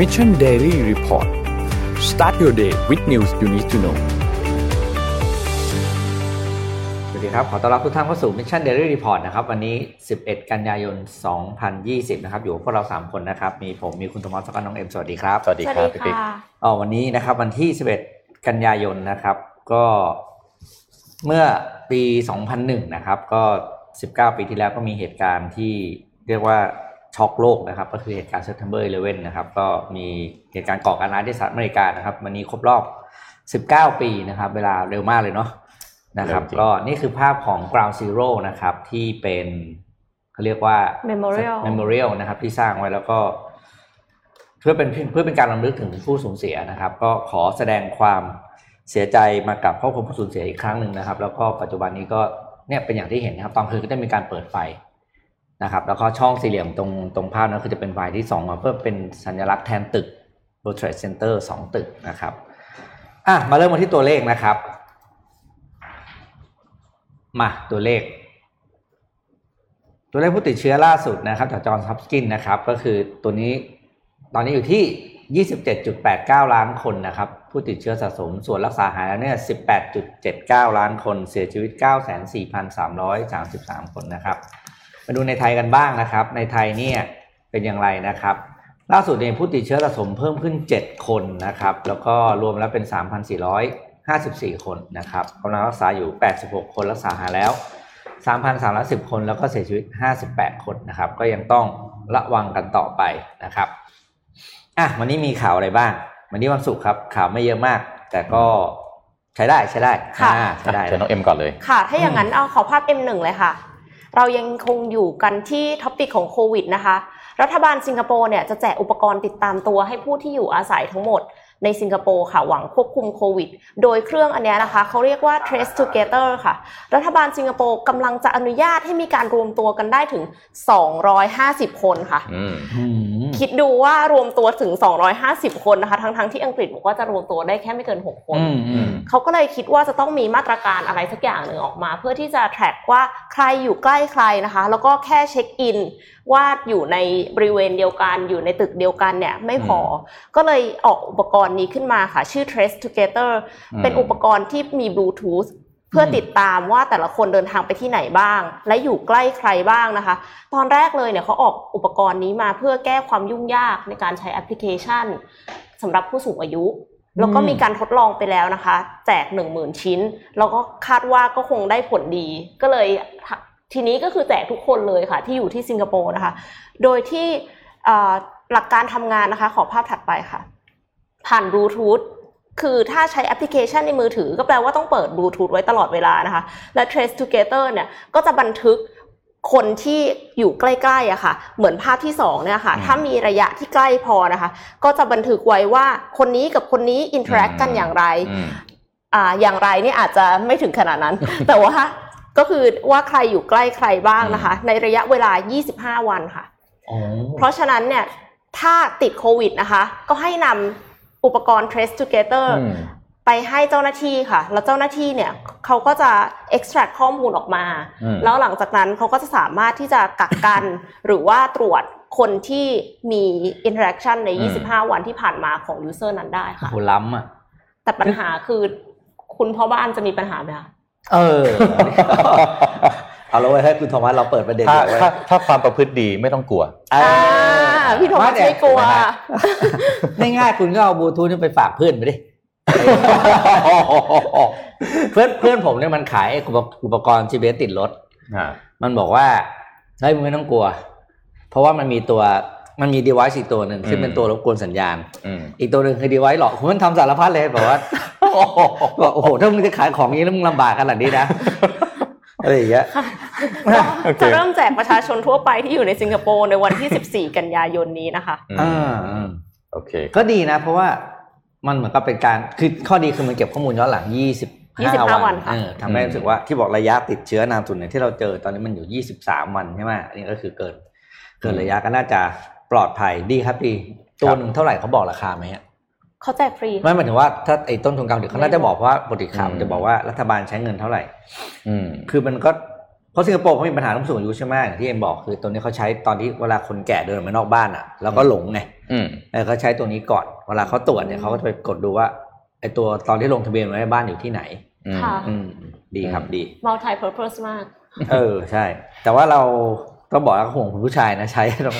Mission Daily Report start your day with news you need to know สวัสดีครับ ขอต้อนรับทุกท่านเข้าสู่ Mission Daily Report นะครับ วันนี้ 11 กันยายน 2020 นะครับ อยู่กับพวกเรา 3 คนนะครับ มีผม มีคุณธมอสกับน้องเอ็ม สวัสดีครับ สวัสดีครับพี่ปิ๊กอ๋อวันนี้นะครับ วันที่ 11 กันยายนนะครับ ก็เมื่อปี 2001 นะครับ ก็ 19 ปีที่แล้วก็มีเหตุการณ์ที่เรียกว่า ช็อกโลกนะครับ ก็คือเหตุการณ์ September 11 นะครับ ก็มีเหตุการณ์ก่อการร้ายที่สหรัฐอเมริกานะครับ วันนี้ครบรอบ 19 ปีนะครับ เวลาเร็วมากเลยเนาะนะครับเร็วจริงก็นี่คือภาพของ Ground Zero นะครับ ที่เป็นเขาเรียกว่า Memorial Memorial นะครับ ที่สร้างไว้แล้วก็ เพื่อเป็นเพื่อเป็นการรำลึกถึงผู้สูญเสียนะครับ ก็ขอแสดงความเสียใจมากับครอบครัวผู้สูญเสียอีกครั้งหนึ่งนะครับ แล้วก็ปัจจุบันนี้ก็เนี่ยเป็นอย่างที่เห็นนะครับ ตอนคืนก็จะมีการเปิดไฟ นะครับแล้วก็ช่องสี่เหลี่ยมตรงตรงภาพนั้นคือจะเป็นไฟที่สองมาเพื่อเป็นสัญลักษณ์แทนตึก World Trade Center สองตึกนะครับอะมาเริ่มมาที่ตัวเลขนะครับ มาตัวเลข ตัวเลขผู้ติดเชื้อล่าสุดนะครับจากจอห์นส์ฮอปกินนะครับ ก็คือตัวนี้ตอนนี้อยู่ที่ 27.89 ล้านคนนะครับ ผู้ติดเชื้อสะสมส่วนรักษาหายแล้วเนี่ย 18.79 ล้านคน เสียชีวิต 94,333 คนนะครับ มาดูในไทยกันบ้างนะครับ ในไทยเนี่ยเป็นอย่างไรนะครับ ล่าสุดเนี่ยผู้ติดเชื้อสะสมเพิ่มขึ้น 7 คนนะครับ แล้วก็รวมแล้วเป็น 3,454 คนนะครับกำลังรักษาอยู่ 86 คนรักษาหายแล้ว 3,310 คนแล้วก็เสียชีวิต 58 คนนะครับ ก็ยังต้องระวังกันต่อไปนะครับอะวันนี้มีข่าวอะไรบ้าง วันนี้วันศุกร์ครับข่าวไม่เยอะมาก แต่ก็ใช้ได้ใช้ได้ค่ะอ่าใช้ได้เชิญน้องเอ็มก่อนเลย ค่ะ ถ้าอย่างนั้นเอาขอภาพ M1 เลยค่ะ เรายังคงอยู่กันที่ topic ของโควิดนะคะ รัฐบาลสิงคโปร์เนี่ยจะแจกอุปกรณ์ติดตามตัวให้ผู้ที่อยู่อาศัยทั้งหมด ในสิงคโปร์ค่ะหวังควบคุมโควิด โดยเครื่องอันเนี้ยนะคะเขาเรียกว่า Trace Together ค่ะ รัฐบาลสิงคโปร์กำลังจะอนุญาตให้มีการรวมตัวกันได้ถึง 250 คนค่ะอืมอืมคิดดูว่ารวมตัวถึง 250 คนนะคะ ทั้งๆที่อังกฤษบอกว่าจะรวมตัวได้แค่ไม่เกิน 6 คนอืมอืมเขาก็เลยคิดว่าจะต้องมีมาตรการอะไรสักอย่างหนึ่งออกมา เพื่อที่จะ track ว่าใครอยู่ใกล้ใครนะคะ แล้วก็แค่เช็คอินว่าอยู่ในบริเวณเดียวกันอยู่ในตึกเดียวกันเนี่ยไม่พอ ก็เลยออกอุปกรณ์นี้ขึ้นมาค่ะ ชื่อ Trace Together อืมเป็นอุปกรณ์ที่มีบลูทูธเพื่อติดตามว่าแต่ละคนเดินทางไปที่ไหนบ้าง และอยู่ใกล้ใครบ้างนะคะ ตอนแรกเลยเนี่ยเขาออกอุปกรณ์นี้มาเพื่อแก้ความยุ่งยากในการใช้แอปพลิเคชันสำหรับผู้สูงอายุ แล้วก็มีการทดลองไปแล้วนะคะ แจกหนึ่งหมื่นชิ้น แล้วก็คาดว่าก็คงได้ผลดีก็เลย ทีนี้ก็คือแจกทุกคนเลยค่ะ ที่อยู่ที่สิงคโปร์นะคะ โดยที่เอ่อหลักการทำงานนะคะ ขอภาพถัดไปค่ะ ผ่านบลูทูธคือถ้าใช้แอปพลิเคชันในมือถือ ก็แปลว่าต้องเปิดบลูทูธไว้ตลอดเวลานะคะ และ Trace Together เนี่ยก็จะบันทึกคนที่อยู่ใกล้ๆอะค่ะ เหมือนภาพที่สองเนี่ยค่ะอืมถ้ามีระยะที่ใกล้พอนะคะ ก็จะบันทึกไว้ว่าคนนี้กับคนนี้ interact กันอย่างไรอืมอ่าอย่างไรเนี่ยอาจจะไม่ถึงขนาดนั้น แต่ว่า ก็คือว่าใครอยู่ใกล้ใครบ้างนะคะ ในระยะเวลา 25 วันค่ะอ๋อเพราะฉะนั้นเนี่ยถ้าติดโควิดนะคะ ก็ให้นำอุปกรณ์ Trace Together อืมไปให้เจ้าหน้าที่ค่ะ แล้วเจ้าหน้าที่เนี่ยเขาก็จะ extract ข้อมูลออกมาอืมแล้วหลังจากนั้นเขาก็จะสามารถที่จะกักกัน หรือว่าตรวจคนที่มี interaction ใน 25 วันที่ผ่านมาของ user นั้นได้ค่ะโหล้ำอะแต่ปัญหาคือคุณพ่อบ้านจะมีปัญหาไหมคะ เออ เอาแล้วไว้ให้คุณโทมัสเราเปิดประเด็นถ้าเดี๋ยวไว้ถ้าถ้าความประพฤติดีไม่ต้องกลัว เอออ่าพี่โทมัสไม่กลัวง่ายๆคุณก็เอาบลูทูธนี่ไปฝากเพื่อนไปดิ เพื่อนเพื่อนผมเนี่ยมันขายอุปอุปกรณ์ GPS ติดรถ อ่ามันบอกว่าเฮ้ยมึงไม่ต้องกลัว เพราะว่ามันมีตัวมันมี device อีกตัวหนึ่งซึ่งเป็นตัวรบกวนสัญญาณ อืม อีกตัวหนึ่งคือ device หลอกคุณมันทำสารพัดเลยบอกว่า บอกโอ้โหถ้ามึงจะขายของอย่างนี้แล้วมึงลำบากขนาดนี้นะอะไรอย่างเงี้ยโอเคจะเริ่มแจกประชาชนทั่วไปที่อยู่ในสิงคโปร์ในวันที่ 14 กันยายนนี้นะคะอือ่ามอืมโอเค ก็ดีนะ เพราะว่ามันเหมือนกับเป็นการคือข้อดีคือมันเก็บข้อมูลย้อนหลัง25 25 วันค่ะเออทำให้รู้สึกว่าที่บอกระยะติดเชื้อนานสุดเนี่ยที่เราเจอตอนนี้มันอยู่ 23 วันใช่ไหมอันนี้ก็คือเกินเกินระยะก็น่าจะปลอดภัยดีครับดีตัวหนึ่งเท่าไหร่เขาบอกราคาไหมฮะ เขาแจกฟรี ไม่หมายถึงว่าถ้าไอ้ต้นทุนกลางเดี๋ยวเขาน่าจะบอกเพราะว่าปกติข่าวอืมมันจะบอกว่ารัฐบาลใช้เงินเท่าไหร่อืมคือมันก็เพราะสิงคโปร์เขามีปัญหาเรื่องผู้สูงอายุใช่ไหมอย่างที่เอ็มบอกคือตอนนี้เขาใช้ตอนที่เวลาคนแก่เดินออกมานอกบ้านอะ แล้วก็หลงไงอืมเออเขาใช้ตัวนี้ก่อนเวลาเขาตรวจเนี่ยเขาก็จะไปกดดูว่าไอตัวตอนที่ลงทะเบียนไว้บ้านอยู่ที่ไหนอืมค่ะอืมดีครับอืมดี multi purpose มาก เออใช่ แต่ว่าเรา ต้องบอกแล้วก็ห่วงคุณผู้ชายนะใช้ต้อง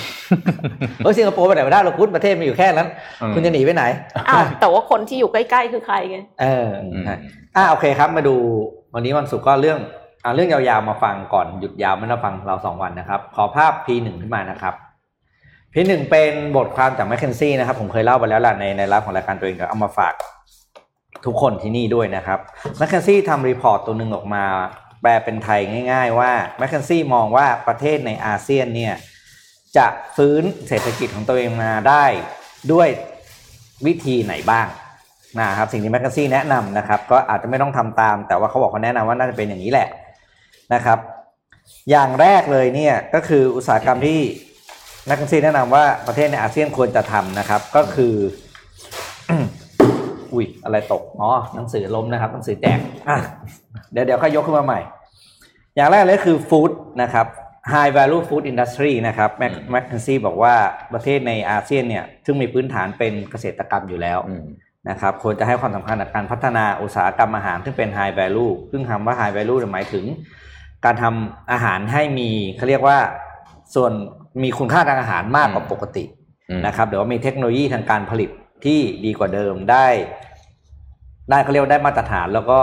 เออสิงคโปร์ไปไหนไม่ได้เราคุณประเทศมีอยู่แค่นั้นอืมคุณจะหนีไปไหนอ้าวแต่ว่าคนที่อยู่ใกล้ๆคือใครไงเออใช่อ่าโอเคครับ มาดูวันนี้วันศุกร์ก็เรื่องอ่าเรื่องยาวๆมาฟังก่อนหยุดยาวไม่ต้องฟังเราสองวันนะครับ ขอภาพ P1 ขึ้นมานะครับ P1 เป็นบทความจาก McKinsey นะครับ ผมเคยเล่าไปแล้วแหละในในไลฟ์ของรายการตัวเองก็เอามาฝากทุกคนที่นี่ด้วยนะครับ McKinsey ทำ report ตัวหนึ่งออกมา แปลเป็นไทยง่าย ๆ ว่า McKinsey มองว่าประเทศในอาเซียนเนี่ยจะฟื้นเศรษฐกิจของตัวเองมาได้ด้วยวิธีไหนบ้างนะครับสิ่งที่ McKinsey แนะนำนะครับ ก็อาจจะไม่ต้องทำตาม แต่ว่าเขาบอกเขาแนะนำว่าน่าจะเป็นอย่างนี้แหละนะครับ อย่างแรกเลยเนี่ยก็คืออุตสาหกรรมที่ McKinsey แนะนำว่าประเทศในอาเซียนควรจะทำนะครับ ก็คืออุ้ยอะไรตกอ๋อหนังสือล้มนะครับหนังสือแตกอะ เดี๋ยวเดี๋ยวค่อยยกขึ้นมาใหม่ อย่างแรกเลยคือ food นะครับ High Value Food Industry นะครับแมค McKinsey บอกว่าประเทศในอาเซียนเนี่ย ซึ่งมีพื้นฐานเป็นเกษตรกรรมอยู่แล้วอืมนะครับควรจะให้ความสำคัญกับการพัฒนาอุตสาหกรรมอาหารซึ่งเป็น High Value ซึ่งคำว่า High Value เนี่ยหมายถึง การทำอาหารให้มีเขาเรียกว่าส่วนมีคุณค่าทางอาหารมากกว่าปกติอืมนะครับหรือว่ามีเทคโนโลยีทางการผลิตที่ดีกว่าเดิมได้ ได้เขาเรียกว่าได้มาตรฐานแล้วก็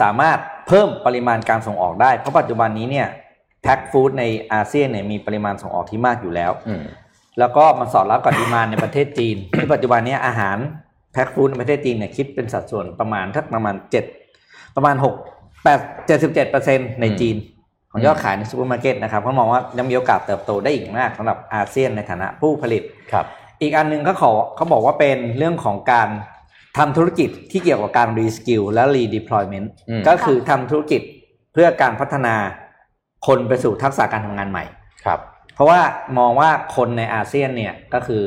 สามารถเพิ่มปริมาณการส่งออกได้ เพราะปัจจุบันนี้เนี่ยpack food ในอาเซียนเนี่ยมีปริมาณส่งออกที่มากอยู่แล้วอืมแล้วก็มันสอดรับกับ demand ในประเทศจีนที่ปัจจุบันนี้อาหาร pack food ในประเทศจีนเนี่ยคิดเป็นสัดส่วนประมาณทักประมาณเจ็ดประมาณหกแปดเจ็ดสิบเจ็ดเปอร์เซ็นต์ในจีน ของยอดขายในซูเปอร์มาร์เก็ตนะครับเขามองว่ายังมีโอกาสเติบโตได้อีกมากสำหรับอาเซียนในฐานะผู้ผลิตครับ อีกอันหนึ่งก็ขอเขาบอกว่าเป็นเรื่องของการ ทำธุรกิจที่เกี่ยวกับการ reskill และ redeployment อืมก็คือทำธุรกิจเพื่อการพัฒนาคนไปสู่ทักษะการทำงานใหม่ครับ เพราะว่ามองว่าคนในอาเซียนเนี่ยก็คือ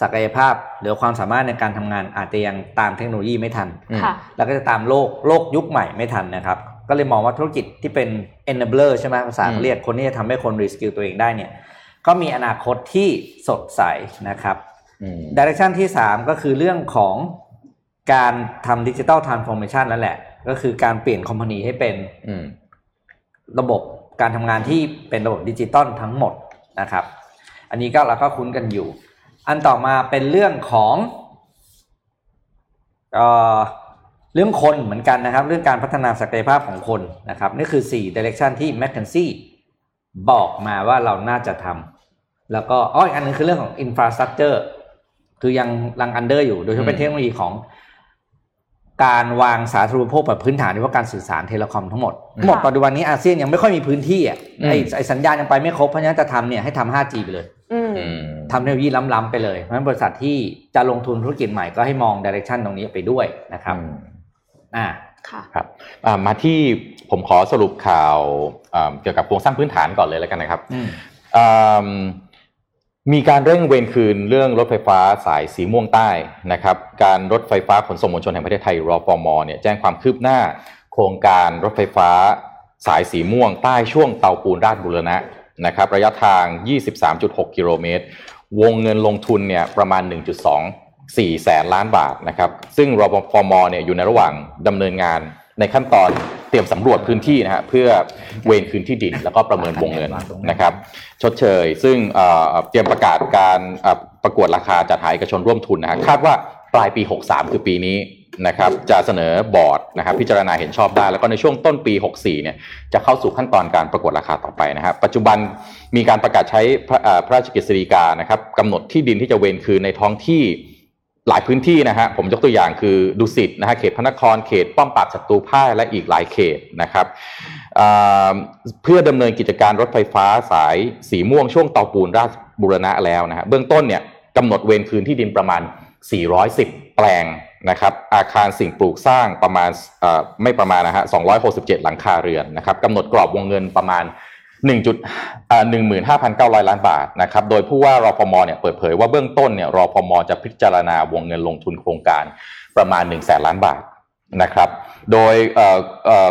ศักยภาพหรือความสามารถในการทำงานอาจจะยังตามเทคโนโลยีไม่ทันอืมค่ะแล้วก็จะตามโลกโลกยุคใหม่ไม่ทันนะครับ ก็เลยมองว่าธุรกิจที่เป็น enabler ใช่ไหมภาษาอืมเขาเรียกคนที่จะทำให้คน reskill ตัวเองได้เนี่ยก็มีอนาคตที่สดใสนะครับอืม direction ที่ 3 ก็คือเรื่องของ การทำดิจิ t a ลทรานส์ฟอร์เมชันนั่นแหละ ก็คือการเปลี่ยน company ให้เป็นอืมระบบการทำงานที่เป็นระบบดิจิตอลทั้งหมดนะครับ อันนี้ก็เราก็คุ้นกันอยู่ อันต่อมาเป็นเรื่องของเอ่อเรื่องคนเหมือนกันนะครับ เรื่องการพัฒนาศักยภาพของคนนะครับนี่คือ 4 direction ที่ m c k เ n นซี่บอกมาว่าเราน่าจะทำแล้วก็อ้ออีกอันหนึ่งคือเรื่องของ infrastructure คือยังลัง under อยู่ โดยเฉพาะเป็นอืมเทคโนโลยีของ การวางสาธารณูปโภคแบบพื้นฐานโดยเฉพาะการสื่อสาร telecom ทั้งหมดทั้งหมดปัจจุบันนี้อาเซียนยังไม่ค่อยมีพื้นที่อะอืมไอไอสัญญาณยังไปไม่ครบเพราะฉะนั้นจะทำเนี่ยให้ทำ 5G ไปเลยอืมอืมทำเทคโนโลยีล้ำๆไปเลยเพราะฉะนั้นบริษัทที่จะลงทุนธุรกิจใหม่ก็ให้มอง directionตรงนี้ไปด้วยนะครับอืมอ่าค่ะครับอ่ามาที่ผมขอสรุปข่าวอ่าเกี่ยวกับโครงสร้างพื้นฐานก่อนเลยแล้วกันนะครับอื มีการเร่งเวรคืนเรื่องรถไฟฟ้าสายสีม่วงใต้นะครับ การรถไฟฟ้าขนส่งมวลชนแห่งประเทศไทยรอฟอมเนี่ยแจ้งความคืบหน้า โครงการรถไฟฟ้าสายสีม่วงใต้ช่วงเตาปูนราชบุรณะนะครับ ระยะทาง 23.6 กิโลเมตร วงเงินลงทุนเนี่ยประมาณ 1.2 4 แสนล้านบาทนะครับ ซึ่งรอฟอมเนี่ยอยู่ในระหว่างดำเนินงาน ในขั้นตอนเตรียมสำรวจพื้นที่นะฮะเพื่อเวรคืนที่ดิน แล้วก็ประเมินวงเงินนะครับชดเชย ซึ่งเตรียมประกาศการประกวดราคาจัดหาเอกชนร่วมทุนนะฮะคาดว่าปลายปี 63 คือปีนี้นะครับจะเสนอบอร์ดนะครับพิจารณาเห็นชอบได้ แล้วก็ในช่วงต้นปี 64เนี่ยจะเข้าสู่ขั้นตอนการประกวดราคาต่อไปนะครับปัจจุบันมีการประกาศใช้พระราชกฤษฎีกานะครับกำหนดที่ดินที่จะเวรคืนในท้องที่ หลายพื้นที่นะฮะผมยกตัวอย่างคือดุสิตนะฮะเขตพระนครเขตป้อมปราบศัตรูพ่ายและอีกหลายเขตนะครับเพื่อดำเนินกิจการรถไฟฟ้าสายสีม่วงช่วงเตาปูนราชบุรณะแล้วนะฮะเบื้องต้นเนี่ยกำหนดเวรคืนที่ดินประมาณ 410 แปลงนะครับอาคารสิ่งปลูกสร้างประมาณไม่ประมาณนะฮะ267 หลังคาเรือนนะครับกำหนดกรอบวงเงินประมาณ 1จุดอ่า15,900ล้านบาทนะครับ โดยผู้ว่ารอฟมเนี่ยเปิดเผยว่าเบื้องต้นเนี่ยรอฟมจะพิจารณาวงเงินลงทุนโครงการประมาณ1 0 0 0 0แล้านบาทนะครับ โดย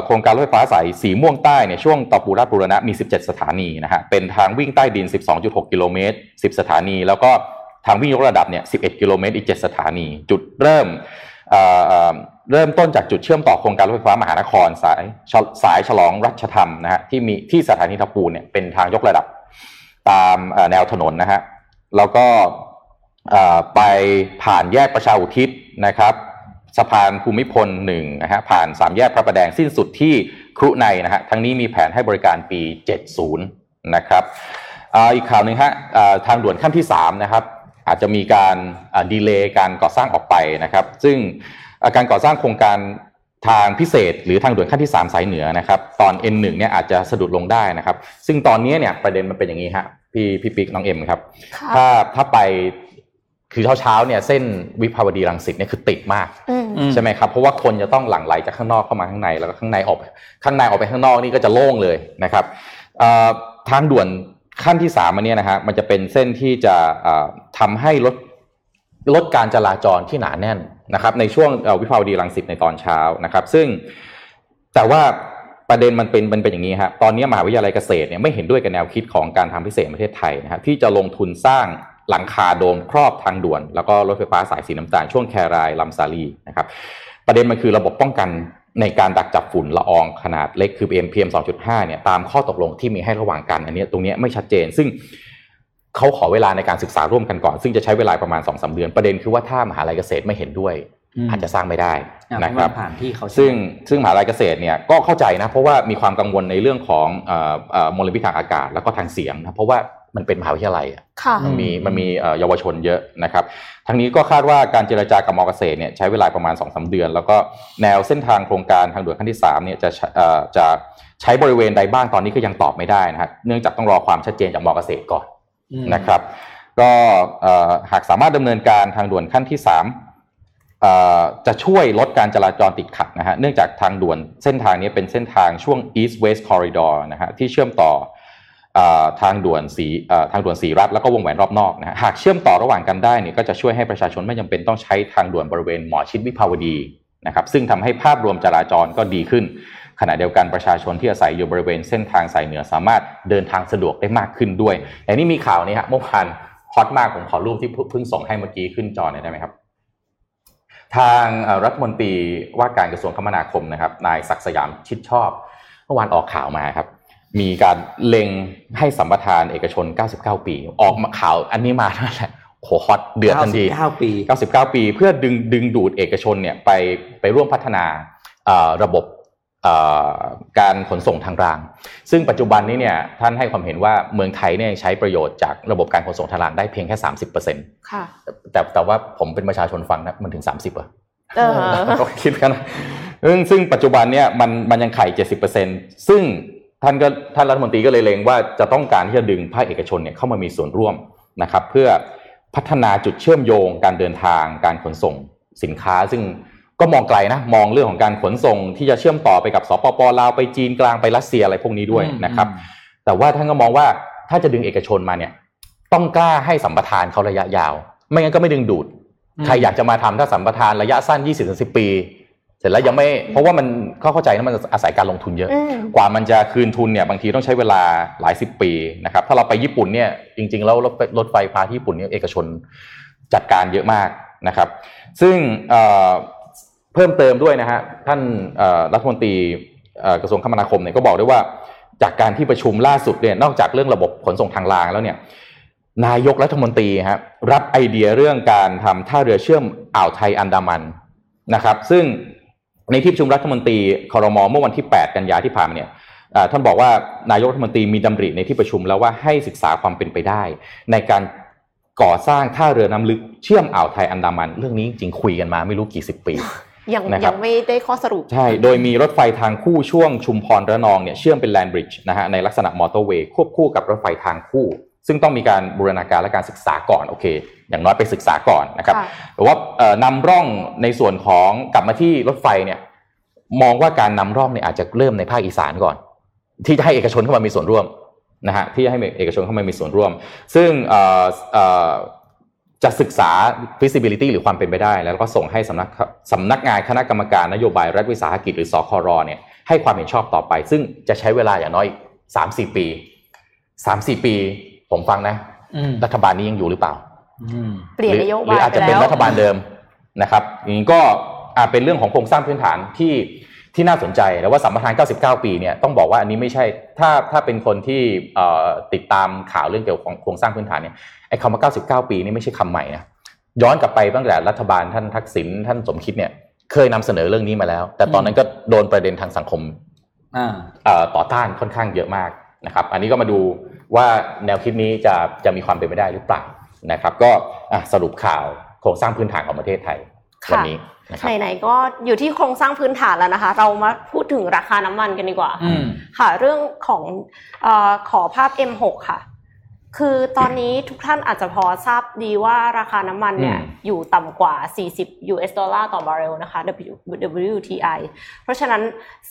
โครงการรถไฟฟ้าสายสีม่วงใต้เนี่ยช่วงตอปูราชบุรณะมี 17 สถานีนะฮะ เป็นทางวิ่งใต้ดิน 12.6 กิโลเมตร 10 สถานี แล้วก็ทางวิ่งยกระดับเนี่ย 11 กิโลเมตรอีก 7 สถานี จุดเริ่ม เริ่มต้นจากจุดเชื่อมต่อโครงการรถไฟฟ้ามหานครสายสายฉลองรัชธรรมนะฮะที่มีที่สถานีทับปูนเนี่ยเป็นทางยกระดับตามแนวถนนนะฮะแล้วก็ไปผ่านแยกประชาอุทิศนะครับสะพานภูมิพลหนึ่งนะฮะผ่านสามแยกพระประแดงสิ้นสุดที่ครุในนะฮะทั้งนี้มีแผนให้บริการปี 70 นะครับอ,อีกข่าวหนึ่งฮะทางด่วนขั้นที่3นะครับอาจจะมีการดีเลย์การก่อสร้างออกไปนะครับ ซึ่ง การก่อสร้างโครงการทางพิเศษ หรือทางด่วนขั้นที่ 3 สายเหนือนะครับตอน N1 เนี่ยอาจจะสะดุดลงได้นะครับ ซึ่งตอนนี้เนี่ยประเด็นมันเป็นอย่างนี้ฮะพี่พี่ปิ๊กน้องเอ็มครับค่ะถ้าถ้าไปคือเช้าเช้าๆเนี่ยเส้นวิภาวดีรังสิตเนี่ยคือติดมากอืมอืมใช่ไหมครับเพราะว่าคนจะต้องหลั่งไหลจากข้างนอกเข้ามาข้างในแล้วก็ข้างในออก ข้างในออกไปข้างนอกนี่ก็จะโล่งเลยนะครับเอ่อทางด่วนขั้นที่สามอันเนี้ยนะฮะมันจะเป็นเส้นที่จะเอ่อทำให้ลด ลดการจราจรที่หนาแน่นนะครับ ในช่วงวิภาวดีรังสิตในตอนเช้านะครับ ซึ่งแต่ว่าประเด็นมันเป็นมันเป็นอย่างนี้ครับตอนนี้มหาวิทยาลัยเกษตรเนี่ยไม่เห็นด้วยกับแนวคิดของการทำพิเศษประเทศไทยนะครับที่จะลงทุนสร้างหลังคาโดมครอบทางด่วน แล้วก็รถไฟฟ้าสายสีน้ำตาลช่วงแครายลำซาลีนะครับ ประเด็นมันคือระบบป้องกันในการดักจับฝุ่นละอองขนาดเล็กคือ PM PM 2.5เนี่ยตามข้อตกลงที่มีให้ระหว่างกันอันนี้ตรงนี้ไม่ชัดเจน ซึ่ง เขาขอเวลาในการศึกษาร่วมกันก่อน ซึ่งจะใช้เวลาประมาณ2อสเดือน ประเด็นคือว่าถ้ามหาลัยเกษตรไม่เห็นด้วยอืมอาจจะสร้างไม่ได้อะนะเพคราะรัมับนผ่านที่เขาใช่ไหมซึ่งซึ่งมหาลัยเกษตรเนี่ยก็เข้าใจนะ เพราะว่ามีความกังวลในเรื่องของเอ่อเอ่อมลพิษทางอากาศ แล้วก็ทางเสียงนะเพราะว่ามันเป็นมหาวิทยาลัยอะค่ะมันมีมันมีเอ่อเยาวชนเยอะนะครับ ทั้งนี้ก็คาดว่าการเจรจากับมอเกษตรเนี่ยใช้เวลาประมาณ2อสเดือน แล้วก็แนวเส้นทางโครงการทางด่วนขั้นที่3เนี่ยจะใช้เอ่อจะใช้บริเวณใดบ้างตอนนี้ก็ยังตอบไม่ได้นะฮะเนื่องจากต้องรอความชัดเจนจากมอเกษตรก่อนอืม นะครับ ก็หากสามารถดำเนินการทางด่วนขั้นที่3เอ่อจะช่วยลดการจราจรติดขัดนะฮะเนื่องจากทางด่วนเส้นทางนี้เป็นเส้นทางช่วง East West Corridor นะฮะที่เชื่อมต่ออทางด่วนสีทางด่วนสีรัฐแล้วก็วงแหวนรอบนอกนะฮะหากเชื่อมต่อระหว่างกันได้เนี่ยก็จะช่วยให้ประชาชนไม่จำเป็นต้องใช้ทางด่วนบริเวณหมอชิดวิภาวดีนะครับซึ่งทำให้ภาพรวมจราจรก็ดีขึ้น ขณะเดียวกันประชาชนที่อาศัยอยู่บริเวณเส้นทางสายเหนือสามารถเดินทางสะดวกได้มากขึ้นด้วยแต่นี่มีข่าวนี้ฮะเมื่อวานฮอตมากผมขอรูปที่เพิ่งส่งให้เมื่อกี้ขึ้นจอหน่อยได้ไหมครับ ทางเอ่อรัฐมนตรีว่าการกระทรวงคมนาคมนะครับ นายศักดิ์สยามชิดชอบเมื่อวานออกข่าวมาครับ มีการเล็งให้สัมปทานเอกชน 99 ปี ออกมาข่าวอันนี้มาเท่านั้นแหละโหฮอตเดือดทันที99 ปี 99 ปี เพื่อดึงดึงดูดเอกชนเนี่ยไปไปร่วมพัฒนาเอ่อระบบเอ่อ การขนส่งทางราง ซึ่งปัจจุบันนี้เนี่ยท่านให้ความเห็นว่าเมืองไทยเนี่ยยังใช้ประโยชน์จากระบบการขนส่งทางรางได้เพียงแค่ 30%ค่ะแต่แต่ว่าผมเป็นประชาชนฟังนะมันถึง 30อะเออก็คิดกันนะซึ่งซึ่งปัจจุบันเนี่ยมันมันยังไข่70%ซึ่งท่านก็ท่านรัฐมนตรีก็เลยเลงว่าจะต้องการที่จะดึงภาคเอกชนเนี่ยเข้ามามีส่วนร่วมนะครับ เพื่อพัฒนาจุดเชื่อมโยงการเดินทางการขนส่งสินค้าซึ่ง ก็มองไกลนะมองเรื่องของการขนส่งที่จะเชื่อมต่อไปกับสปปลาวไปจีนกลางไปรัสเซียอะไรพวกนี้ด้วยนะครับ แต่ว่าท่านก็มองว่าถ้าจะดึงเอกชนมาเนี่ย ต้องกล้าให้สัมปทานเขาระยะยาว ไม่งั้นก็ไม่ดึงดูดอืมใครอยากจะมาทำถ้าสัมปทานระยะสั้น 20-10 ปี เสร็จแล้วยังไม่เพราะว่ามันเขาเข้าใจนะมันอาศัยการลงทุนเยอะอืมกว่ามันจะคืนทุนเนี่ยบางทีต้องใช้เวลาหลายสิบปีนะครับถ้าเราไปญี่ปุ่นเนี่ยจริง ๆ แล้วรถไฟรถไฟฟ้าที่ญี่ปุ่นเนี่ยเอกชนจัดการเยอะมากนะครับ ซึ่งเอ่อเพิ่มเติมด้วยนะฮะท่านรัฐมนตรีกระทรวงคมนาคมเนี่ยก็บอกด้วยว่า จากการที่ประชุมล่าสุดเนี่ยนอกจากเรื่องระบบขนส่งทางรางแล้วเนี่ยนายกรัฐมนตรีฮะรับไอเดียเรื่องการทำท่าเรือเชื่อมอ่าวไทยอันดามันนะครับ ซึ่งในที่ประชุมรัฐมนตรีคอรมอเมื่อวันที่ 8 กันยาที่ผ่านมาเนี่ยท่านบอกว่านายกรัฐมนตรีมีดำริในที่ประชุมแล้วว่าให้ศึกษาความเป็นไปได้ ในการก่อสร้างท่าเรือน้ำลึกเชื่อมอ่าวไทยอันดามัน เรื่องนี้จริงคุยกันมาไม่รู้กี่สิบปี ยังนะครับยังไม่ได้ข้อสรุป ใช่ โดยมีรถไฟทางคู่ช่วงชุมพรระนองเนี่ยเชื่อมเป็นแลนบริดจ์นะฮะในลักษณะมอเตอร์เวย์ควบคู่กับรถไฟทางคู่ ซึ่งต้องมีการบูรณาการและการศึกษาก่อนโอเค อย่างน้อยไปศึกษาก่อนนะครับค่ะแต่ว่าเอ่อนำร่องในส่วนของกลับมาที่รถไฟเนี่ยมองว่าการนำร่องเนี่ยอาจจะเริ่มในภาคอีสานก่อน ที่จะให้เอกชนเข้ามามีส่วนร่วมนะฮะที่จะให้เอกชนเข้ามามีส่วนร่วม ซึ่งเอ่อเอ่อ จะศึกษา feasibility หรือความเป็นไปได้ แล้วก็ส่งให้สำนักสำนักงานคณะกรรมการนโยบายรัฐวิสาหกิจหรือสครเนี่ยให้ความเห็นชอบต่อไป ซึ่งจะใช้เวลาอย่างน้อยสามสี่ปีสามสี่ปี ผมฟังนะอืมรัฐบาลนี้ยังอยู่หรือเปล่าอืมเปลี่ยนนโยหรืบายอาจไปจะเป็นแล้วรัฐบาลเดิมนะครับอย่างนี้ก็อาจเป็นเรื่องของโครงสร้างพื้นฐานที่ ที่น่าสนใจแต่ว่าสัมปทาน 99 ปีเนี่ยต้องบอกว่าอันนี้ไม่ใช่ถ้าถ้าเป็นคนที่เอ่อติดตามข่าวเรื่องเกี่ยวกับโครงสร้างพื้นฐานเนี่ยไอ้คำว่า 99 ปีนี่ไม่ใช่คำใหม่นะย้อนกลับไปตั้งแต่รัฐบาลท่านทักษิณท่านสมคิดเนี่ยเคยนำเสนอเรื่องนี้มาแล้ว แต่ตอนนั้นก็โดนประเด็นทางสังคมอ่าเอ่อต่อต้านค่อนข้างเยอะมากนะครับ อันนี้ก็มาดูว่าแนวคิดนี้จะจะมีความเป็นไปได้หรือเปล่านะครับ ก็อะสรุปข่าวโครงสร้างพื้นฐานของประเทศไทยค่ะวันนี้นะครับ ไหนๆก็อยู่ที่โครงสร้างพื้นฐานแล้วนะคะ เรามาพูดถึงราคาน้ำมันกันดีกว่าอืมค่ะ เรื่องของเออขอภาพ M6 ค่ะ คือตอนนี้ทุกท่านอาจจะพอทราบดีว่าราคาน้ำมันเนี่ยอืมอยู่ต่ำกว่า 40 US ดอลลาร์ต่อบาร์เรลนะคะ W WTI เพราะฉะนั้น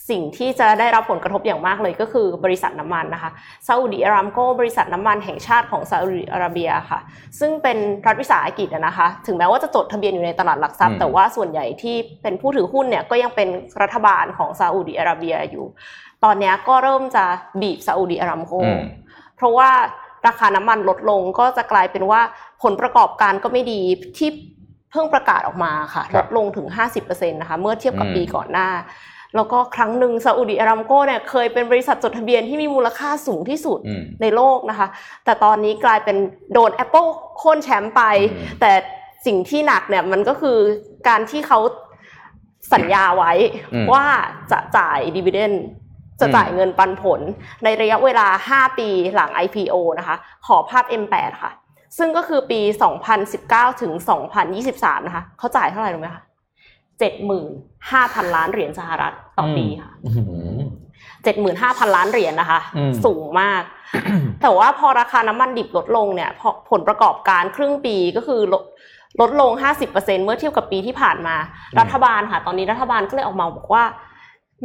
สิ่งที่จะได้รับผลกระทบอย่างมากเลยก็คือบริษัทน้ำมันนะคะซาอุดิอารามโกบริษัทน้ำมันแห่งชาติของซาอุดิอาระเบียค่ะ ซึ่งเป็นรัฐวิสาหกิจอะนะคะ ถึงแม้ว่าจะจดทะเบียนอยู่ในตลาดหลักทรัพย์ แต่ว่าส่วนใหญ่ที่เป็นผู้ถือหุ้นเนี่ยก็ยังเป็นรัฐบาลของซาอุดิอาระเบียอยู่ ตอนเนี้ยก็เริ่มจะบีบซาอุดิอารามโกอืมเพราะว่า ราคาน้ำมันลดลงก็จะกลายเป็นว่าผลประกอบการก็ไม่ดีที่เพิ่งประกาศออกมาค่ะครัลบดลงถึง 50%นะคะเมื่อเทียบกับอืมปีก่อนหน้า แล้วก็ครั้งหนึ่งซาอุดิอารามโกเนี่ยเคยเป็นบริษัทจดทะเบียนที่มีมูลค่าสูงที่สุดอืมในโลกนะคะ แต่ตอนนี้กลายเป็นโดน Apple โค่นแชมป์ไปอืมแต่สิ่งที่หนักเนี่ยมันก็คือการที่เขาสัญญาไว้อืมว่าจะจ่ายดีเวเดน จะจ่ายเงินปันผล ในระยะเวลา 5 ปีหลัง IPO นะคะ ขอภาพ M8 ค่ะ ซึ่งก็คือปี 2019 ถึง 2023 นะคะ เขาจ่ายเท่าไหร่รู้ไหมคะ75,000 ล้านเหรียญสหรัฐต่อปีค่ะอืม75,000 ล้านเหรียญนะคะอืมสูงมาก แต่ว่าพอราคาน้ำมันดิบลดลงเนี่ยพอผลประกอบการครึ่งปีก็คือลดลดลง 50%เมื่อเทียบกับปีที่ผ่านมาอืมรัฐบาลค่ะ ตอนนี้รัฐบาลก็เลยออกมาบอกว่า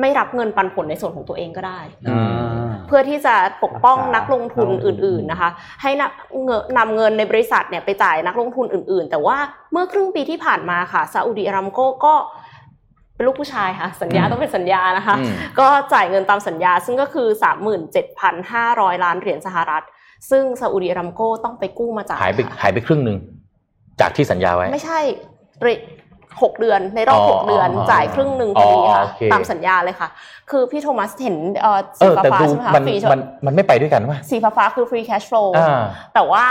ไม่รับเงินปันผลในส่วนของตัวเองก็ได้อ่าเพื่อที่จะปกป้องรักษานักลงทุนนักลงทุนอื่น ๆนะคะ ให้นำเงินนำเงินในบริษัทเนี่ยไปจ่ายนักลงทุนอื่น ๆ แต่ว่าเมื่อครึ่งปีที่ผ่านมาค่ะซาอุดิอารามโกก็เป็นลูกผู้ชายค่ะ สัญญาต้องเป็นสัญญานะคะอืมก็จ่ายเงินตามสัญญา ซึ่งก็คือ 37,500 ล้านเหรียญสหรัฐ ซึ่งซาอุดิอารามโกต้องไปกู้มาจ่ายหายไปค่ะหายไปครึ่งหนึ่งจากที่สัญญาไว้ ไม่ใช่ เรหกเดือนในรอบอ๋อหกเดือนอ๋อจ่ายครึ่งหนึ่งพอดีค่ะอ๋อโอเคตามสัญญาเลยค่ะ คือพี่โทมัสเห็นเอ่อเอสีอแต่ฟ้าดูๆใช่ไหมคะมันฟรีมันมันไม่ไปด้วยกันวะสีฟ้าๆคือ free cash flow อ่าแต่ว่า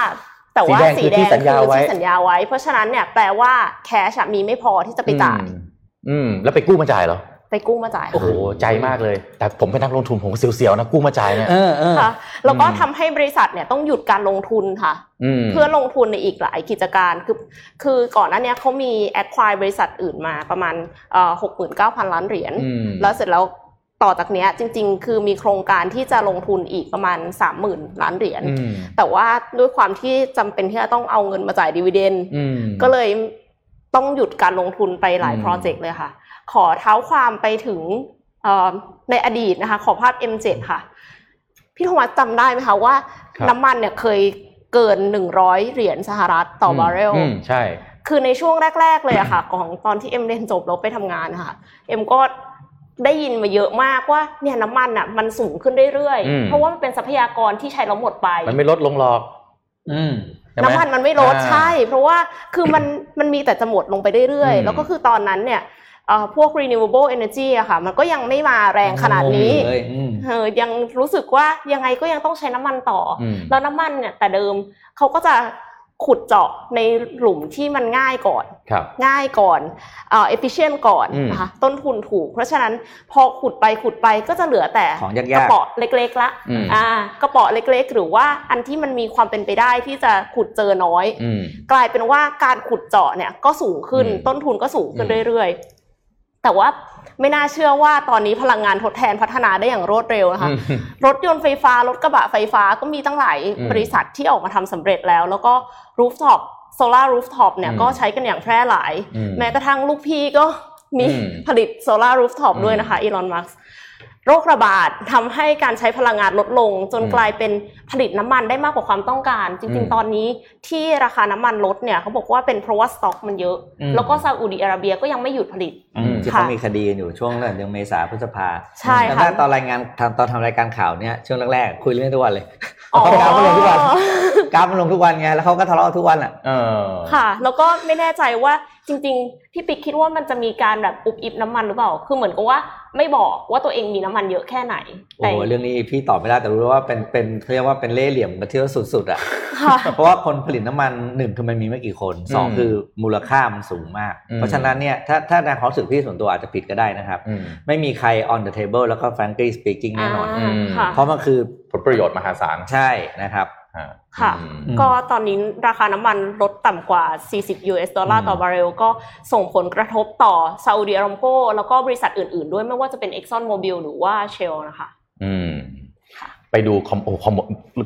แต่ว่าสีสีแดแดงงคือที่สัญญาไว้ที่สัญญาไว้ เพราะฉะนั้นเนี่ยแปลว่าแคชมีไม่พอที่จะไปจ่าย อืมอืมแล้วไปกู้มาจ่ายเหรอ ไปกู้มาจ่ายโอ้โหใจมากเลย แต่ผมเป็นนักลงทุนผมก็เสียวๆนะกู้มาจ่ายเนี่ยเออเออค่ะแล้วก็อืมทำให้บริษัทเนี่ยต้องหยุดการลงทุนค่ะอืมเพื่อลงทุนในอีกหลายกิจการคือคือก่อนหน้าเนี้ยเขามี acquire บริษัทอื่นมาประมาณหกหมื่นเก้าพันล้านเหรียญอืมแล้วเสร็จแล้วต่อจากเนี้ยจริงๆ คือมีโครงการที่จะลงทุนอีกประมาณสามหมื่นล้านเหรียญอืมแต่ว่าด้วยความที่จำเป็นที่จะต้องเอาเงินมาจ่าย dividend อืมก็เลยต้องหยุดการลงทุนไปหลายอืมโปรเจกต์เลยค่ะ ขอเท้าความไปถึงเอ่อในอดีตนะคะขอภาพ M7 ค่ะ พี่โทมัสจำได้ไหมคะว่าครับน้ำมันเนี่ยเคยเกิน 100 เหรียญสหรัฐต่อบาร์เรลอืมใช่ คือในช่วงแรก ๆ เลยอะค่ะ ของตอนที่เอ็มเรียนจบแล้วไปทำงานนะคะเอ็มก็ได้ยินมาเยอะมากว่าเนี่ยน้ำมันอะมันสูงขึ้นเรื่อยอืมๆเพราะว่ามันเป็นทรัพยากรที่ใช้แล้วหมดไป มันไม่ลดลงหรอก อืมใช่ไหน้ำมันมันไม่ลดอ่าใช่ เพราะว่าคือมันมันมีแต่จะหมดลงไปเรื่อยอืๆมแล้วก็คือตอนนั้นเนี่ยเอ่อ พวก renewable energy อะค่ะ มันก็ยังไม่มาแรงขนาดนี้งงเลยอืมเออยังรู้สึกว่ายังไงก็ยังต้องใช้น้ำมันต่อออืมแล้วน้ำมันเนี่ยแต่เดิมเขาก็จะขุดเจาะในหลุมที่มันง่ายก่อนครับง่ายก่อนเอ่อ efficient ก่อนอืมนะคะต้นทุนถูก เพราะฉะนั้นพอขุดไปขุดไปก็จะเหลือแต่ของยากๆกระเป๋อเล็ก ๆ ละอืมอ่ากระเป๋อเล็ก ๆ หรือว่าอันที่มันมีความเป็นไปได้ที่จะขุดเจอน้อยอืมกลายเป็นว่าการขุดเจาะเนี่ยก็สูงขึ้นอืมต้นทุนก็สูงขึ้นอืมเรื่อยๆ แต่ว่าไม่น่าเชื่อว่าตอนนี้พลังงานทดแทนพัฒนาได้อย่างรวดเร็วนะคะอืมรถยนต์ไฟฟ้ารถกระบะไฟฟ้าก็มีตั้งหลายอืมบริษัทที่ออกมาทำสำเร็จแล้ว แล้วก็ rooftop solar rooftop เนี่ยอืมก็ใช้กันอย่างแพร่หลายอืมแม้กระทั่งลูกพี่ก็มีอืมผลิต solar rooftop อืมด้วยนะคะอีลอนมัสโรคระบาดทำให้การใช้พลังงานลดลง จนอืมกลายเป็นผลิตน้ำมันได้มากกว่าความต้องการจอืริงมๆตอนนี้ที่ราคาน้ำมันลดเนี่ยเขาบอกว่าเป็นเพราะว่าสต็อกมันเยอะอืมแล้วก็ซาอุดิอาระเบียก็ยังไม่หยุดผลิตอืมที่ค่ะเขามีคดีกันอยู่ช่วงเดือนเมษาพฤษภาใช่แต่ค่ะถ้าตอนรายงานทำตอนทำรายการข่าวเนี่ยช่วงแรกๆคุยเรื่องนี้ทุกวันเลยอ๋อเขากราฟมันลงทุกวันกราฟมันลงทุกวันไงแล้วเขาก็ทะเลาะทุกวันอะเออค่ะ แล้วก็ไม่แน่ใจว่าจริง ๆ พี่ปิ๊กคิดว่ามันจะมีการแบบอุบอิบน้ำมันหรือเปล่า คือเหมือนกับว่าไม่บอกว่าตัวเองมีน้ำมันเยอะแค่ไหนโอ้แต่โหเรื่องนี้พี่ตอบไม่ได้แต่รู้ว่าเป็นเป็นเรียกว่าเป็นเล่ห์เหลี่ยมกันที่ว่าสุดๆอะค่ะเพราะว่าคนผลิตน้ำมันหนึ่งคือมันมีไม่กี่คนสองอืมคือมูลค่ามันสูงมากอืมเพราะฉะนั้นเนี่ยถ้าถ้าในความรู้สึกพี่ส่วนตัวอาจจะผิดก็ได้นะครับอืมไม่มีใคร on the table แล้วก็ frankly speaking แน่นอนอืมค่ะเพราะมันคือผลประโยชน์มหาศาลใช่นะครับอ่าค่ะอืมก็ตอนนี้ราคาน้ำมันลดต่ำกว่า 40 US ดอลลาร์ต่อบาร์เรล ก็ส่งผลกระทบต่อ Saudi Aramco แล้วก็บริษัทอื่น ๆ ด้วยไม่ว่าจะเป็น Exxon Mobil หรือว่า Shell นะคะ อืมค่ะ ไปดูคอมโอคอม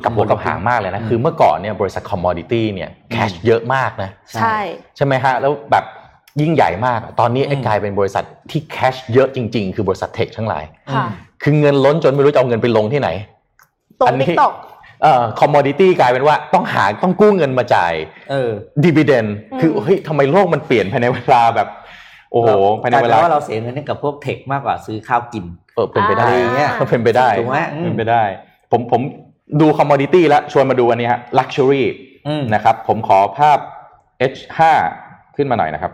กลับหัวกลับหางมากเลยนะ คือเมื่อก่อนเนี่ยบริษัท commodity เนี่ย cash เยอะมากนะ ใช่ใช่ใช่ไหมฮะแล้วแบบยิ่งใหญ่มาก ตอนนี้ไอ้อืมกลายเป็นบริษัทที่ cash เยอะจริง ๆ คือบริษัท tech ทั้งหลายค่ะคือเงินล้นจนไม่รู้จะเอาเงินไปลงที่ไหนตรอังนนี้ TikTok เอ่อ commodity กลายเป็นว่าต้องหาต้องกู้เงินมาจ่ายเออ dividend อืมคือเฮ้ยทำไมโลกมันเปลี่ยนภายในเวลาแบบ โอ้โหภายในเวลากลายเป็นว่าเราเสียเงินให้กับพวก tech มากกว่าซื้อข้าวกิน เออเป็นไปได้อะไรอย่างเงี้ยเป็นไปได้ถูกไหมอืมเป็นไปได้ ผมผมดู commodity แล้วชวนมาดูอันนี้ฮะ luxury อืมนะครับ ผมขอภาพ H5 ขึ้นมาหน่อยนะครับ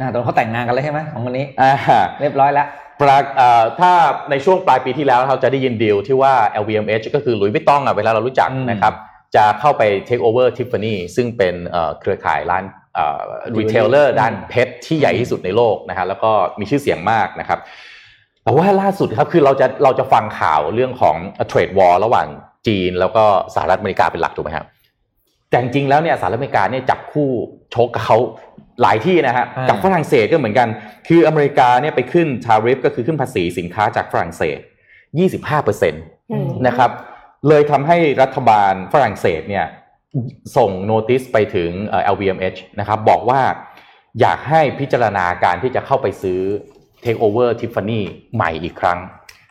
อ่าตอนเขาแต่งงานกันแล้วใช่ไหมของคนนี้อ่าเรียบร้อยแล้วปรากเอ่อถ้าในช่วงปลายปีที่แล้วเราจะได้ยินดีลที่ว่า LVMH ก็คือหลุยส์วิตตองอะเวลาเรารู้จักอืมนะครับ จะเข้าไป take over Tiffany ซึ่งเป็นเอ่อเครือข่ายร้านเอ่อ retailer ด้านเพชรที่ใหญ่ที่สุดในโลกนะฮะแล้วก็มีชื่อเสียงมากนะครับ แต่ว่าล่าสุดครับคือเราจะเราจะฟังข่าวเรื่องของเทรดวอลระหว่างจีนแล้วก็สหรัฐอเมริกาเป็นหลักถูกไหมครับแต่จริงๆแล้วเนี่ยสหรัฐอเมริกาเนี่ยจับคู่ชกกับเขาหลายที่นะฮะอ่ากับฝรั่งเศสก็เหมือนกัน คืออเมริกาเนี่ยไปขึ้นทาริฟก็คือขึ้นภาษีสินค้าจากฝรั่งเศส 25เปอร์เซ็นต์อืมนะครับ เลยทำให้รัฐบาลฝรั่งเศสเนี่ยส่งโนติสไปถึงเอ่อ LVMH นะครับบอกว่าอยากให้พิจารณาการที่จะเข้าไปซื้อ Take over Tiffany ใหม่อีกครั้ง